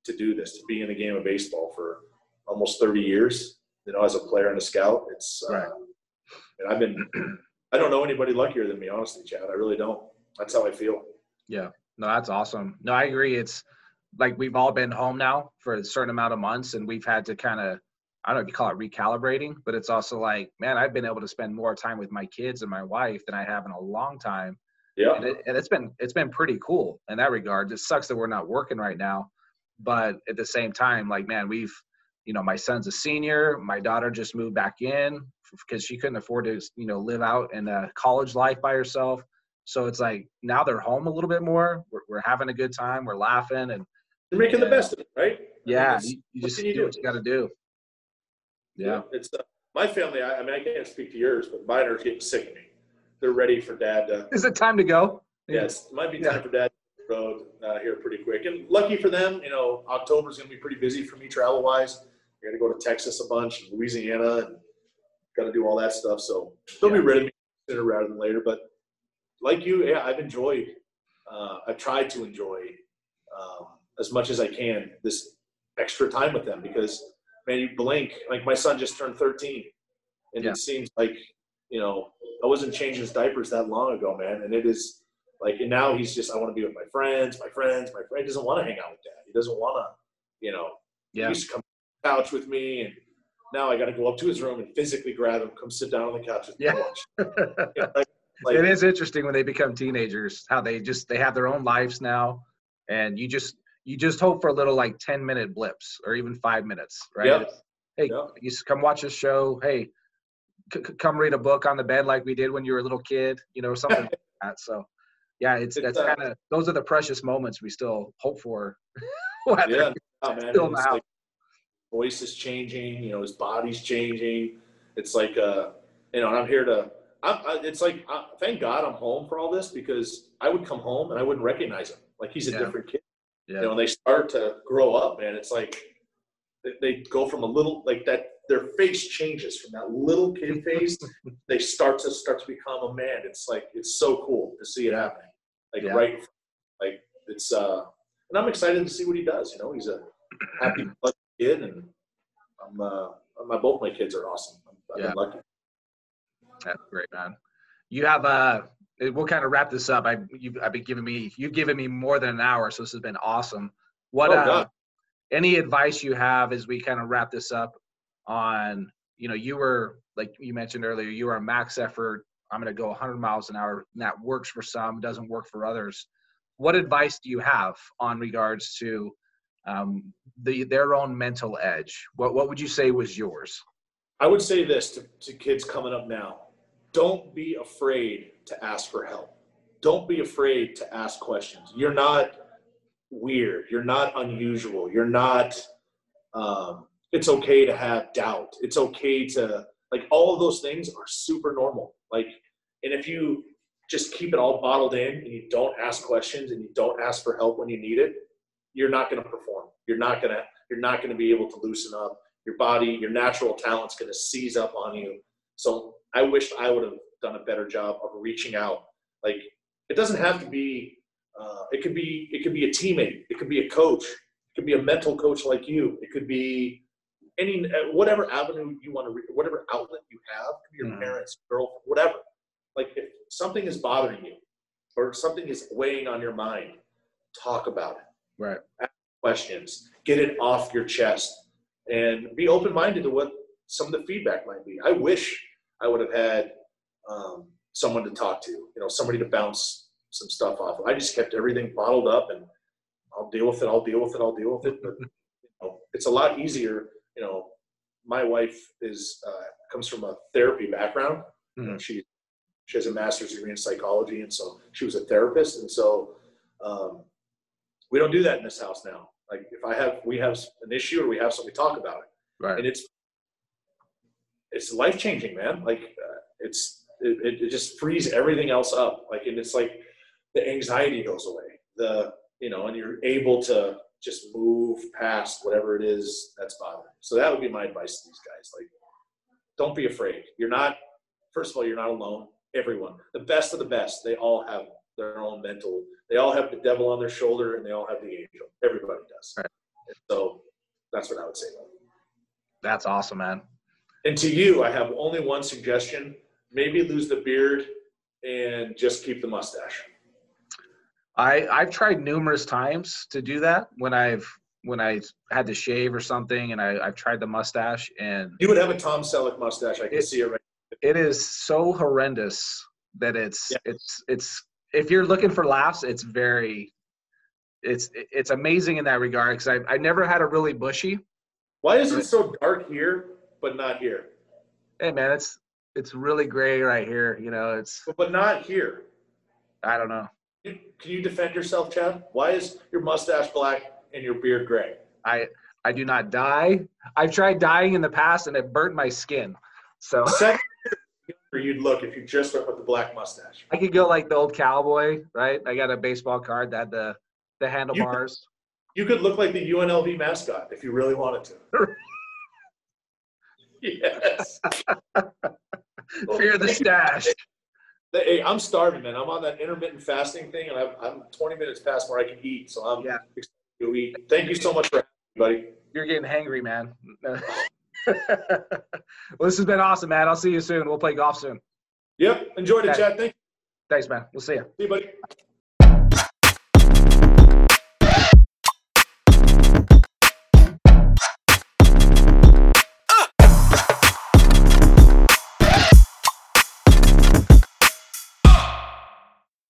to do this, to be in the game of baseball for almost 30 years. You know, as a player and a scout, it's. Uh, Right. and I've been. I don't know anybody luckier than me, honestly, Chad. I really don't. That's how I feel. Yeah. No, that's awesome. No, I agree. It's like we've all been home now for a certain amount of months, and we've had to kind of, I don't know if you call it recalibrating, but it's also like, man, I've been able to spend more time with my kids and my wife than I have in a long time, Yeah. and, it, and it's been it's been pretty cool in that regard. It sucks that we're not working right now, but at the same time, like, man, we've, you know, my son's a senior. My daughter just moved back in because she couldn't afford to, you know, live out in a college life by herself. So it's like now they're home a little bit more. We're, we're having a good time. We're laughing, and You're making the best of it, right? I mean, yeah, you, you just you do do? what you got to do. Yeah, It's uh, my family. I, I mean, I can't speak to yours, but mine are getting sick of me. They're ready for dad to. is it time to go? Yes, it might be time for dad to road uh, here pretty quick. And lucky for them, you know, October's going to be pretty busy for me travel wise. I got to go to Texas a bunch, Louisiana, and got to do all that stuff. So they'll be ready sooner rather than later. But like you, yeah, I've enjoyed. Uh, I've tried to enjoy um, as much as I can this extra time with them because man, you blink. Like my son just turned 13, and Yeah. it seems like you know I wasn't changing his diapers that long ago, man. And it is like, and now he's just I want to be with my friends, my friends, my friend. Doesn't want to hang out with dad. He doesn't want to, you know, Yeah. He used to come couch with me, and now I got to go up to his room and physically grab him, come sit down on the couch with me. Yeah. like, like, it is interesting when they become teenagers how they just they have their own lives now, and you just you just hope for a little like ten minute blips or even five minutes, right? Yep. Hey, yep. you come watch a show. Hey, c- come read a book on the bed like we did when you were a little kid, you know, something like that. So, yeah, it's, it's that's uh, kind of those are the precious moments we still hope for. yeah, oh, man. Still now. Like, voice is changing. You know, his body's changing. It's like, uh, you know, and I'm here to. I'm, I, it's like, uh, thank God I'm home for all this because I would come home and I wouldn't recognize him. Like he's a yeah. different kid. Yeah. You know, when they start to grow up, man, it's like they, they go from a little like that. Their face changes from that little kid face. they start to start to become a man. It's like it's so cool to see it happening. Like yeah. right, like it's. uh And I'm excited to see what he does. You know, he's a happy kid, and I'm uh, my both my kids are awesome. I've yeah. been lucky. That's great, man. You have uh we'll kind of wrap this up. I you've I've been giving me you've given me more than an hour, so this has been awesome. What oh, uh, any advice you have as we kind of wrap this up on you know you were like you mentioned earlier you were a max effort i'm going to go 100 miles an hour and that works for some doesn't work for others what advice do you have on regards to um, the their own mental edge. What what would you say was yours? I would say this to, to kids coming up now: don't be afraid to ask for help. Don't be afraid to ask questions. You're not weird. You're not unusual. You're not. Um, it's okay to have doubt. It's okay to like all of those things are super normal. Like, and if you just keep it all bottled in and you don't ask questions and you don't ask for help when you need it, you're not going to perform. You're not going to you're not going to be able to loosen up. Your body, your natural talent's going to seize up on you. So I wish I would have done a better job of reaching out. Like it doesn't have to be. Uh, it could be. It could be a teammate. It could be a coach. It could be a mental coach like you. It could be any whatever avenue you want to, read, whatever outlet you have. your mm-hmm. parents, girlfriend, whatever. Like if something is bothering you, or something is weighing on your mind, talk about it. Right. Ask questions. Get it off your chest, and be open minded to what some of the feedback might be. I wish I would have had um, someone to talk to. You know, somebody to bounce some stuff off. I just kept everything bottled up, and I'll deal with it. I'll deal with it. I'll deal with it. But you know, it's a lot easier. You know, my wife is uh, comes from a therapy background. Mm-hmm. She she has a master's degree in psychology, and so she was a therapist, and so um, we don't do that in this house now. Like if I have, we have an issue or we have something, we talk about it. Right. And it's, it's life changing, man. Like uh, it's, it, it just frees everything else up. Like, and it's like the anxiety goes away. The, you know, and you're able to just move past whatever it is that's bothering. So that would be my advice to these guys. Like, don't be afraid. You're not, first of all, you're not alone. Everyone, the best of the best, they all have their own mental. They all have the devil on their shoulder, and they all have the angel. Everybody does. Right. So that's what I would say. That's awesome, man. And to you, I have only one suggestion: maybe lose the beard and just keep the mustache. I I've tried numerous times to do that when I've when I had to shave or something, and I, I've tried the mustache, and you would have a Tom Selleck mustache. I can it, see it right. It is so horrendous that it's yeah. it's it's if you're looking for laughs, it's very, it's it's amazing in that regard because I I never had a really bushy. Why is it so dark here but not here? Hey man, it's it's really gray right here. You know, it's but not here. I don't know. Can you defend yourself, Chad? Why is your mustache black and your beard gray? I I do not dye. I've tried dyeing in the past and it burnt my skin. So you'd look if you just went with the black mustache. I could go like the old cowboy, right? I got a baseball card that had the the handlebars. You could, you could look like the UNLV mascot if you really wanted to. yes. Fear the stash. Hey, I'm starving, man. I'm on that intermittent fasting thing, and I'm, I'm 20 minutes past where I can eat, so I'm yeah. excited to eat. Thank you so much for having me, buddy. You're getting hangry, man. well, this has been awesome, man. I'll see you soon. We'll play golf soon. Yep. Enjoyed it, Chad. Thank you. Thanks, man. We'll see you. See you, buddy.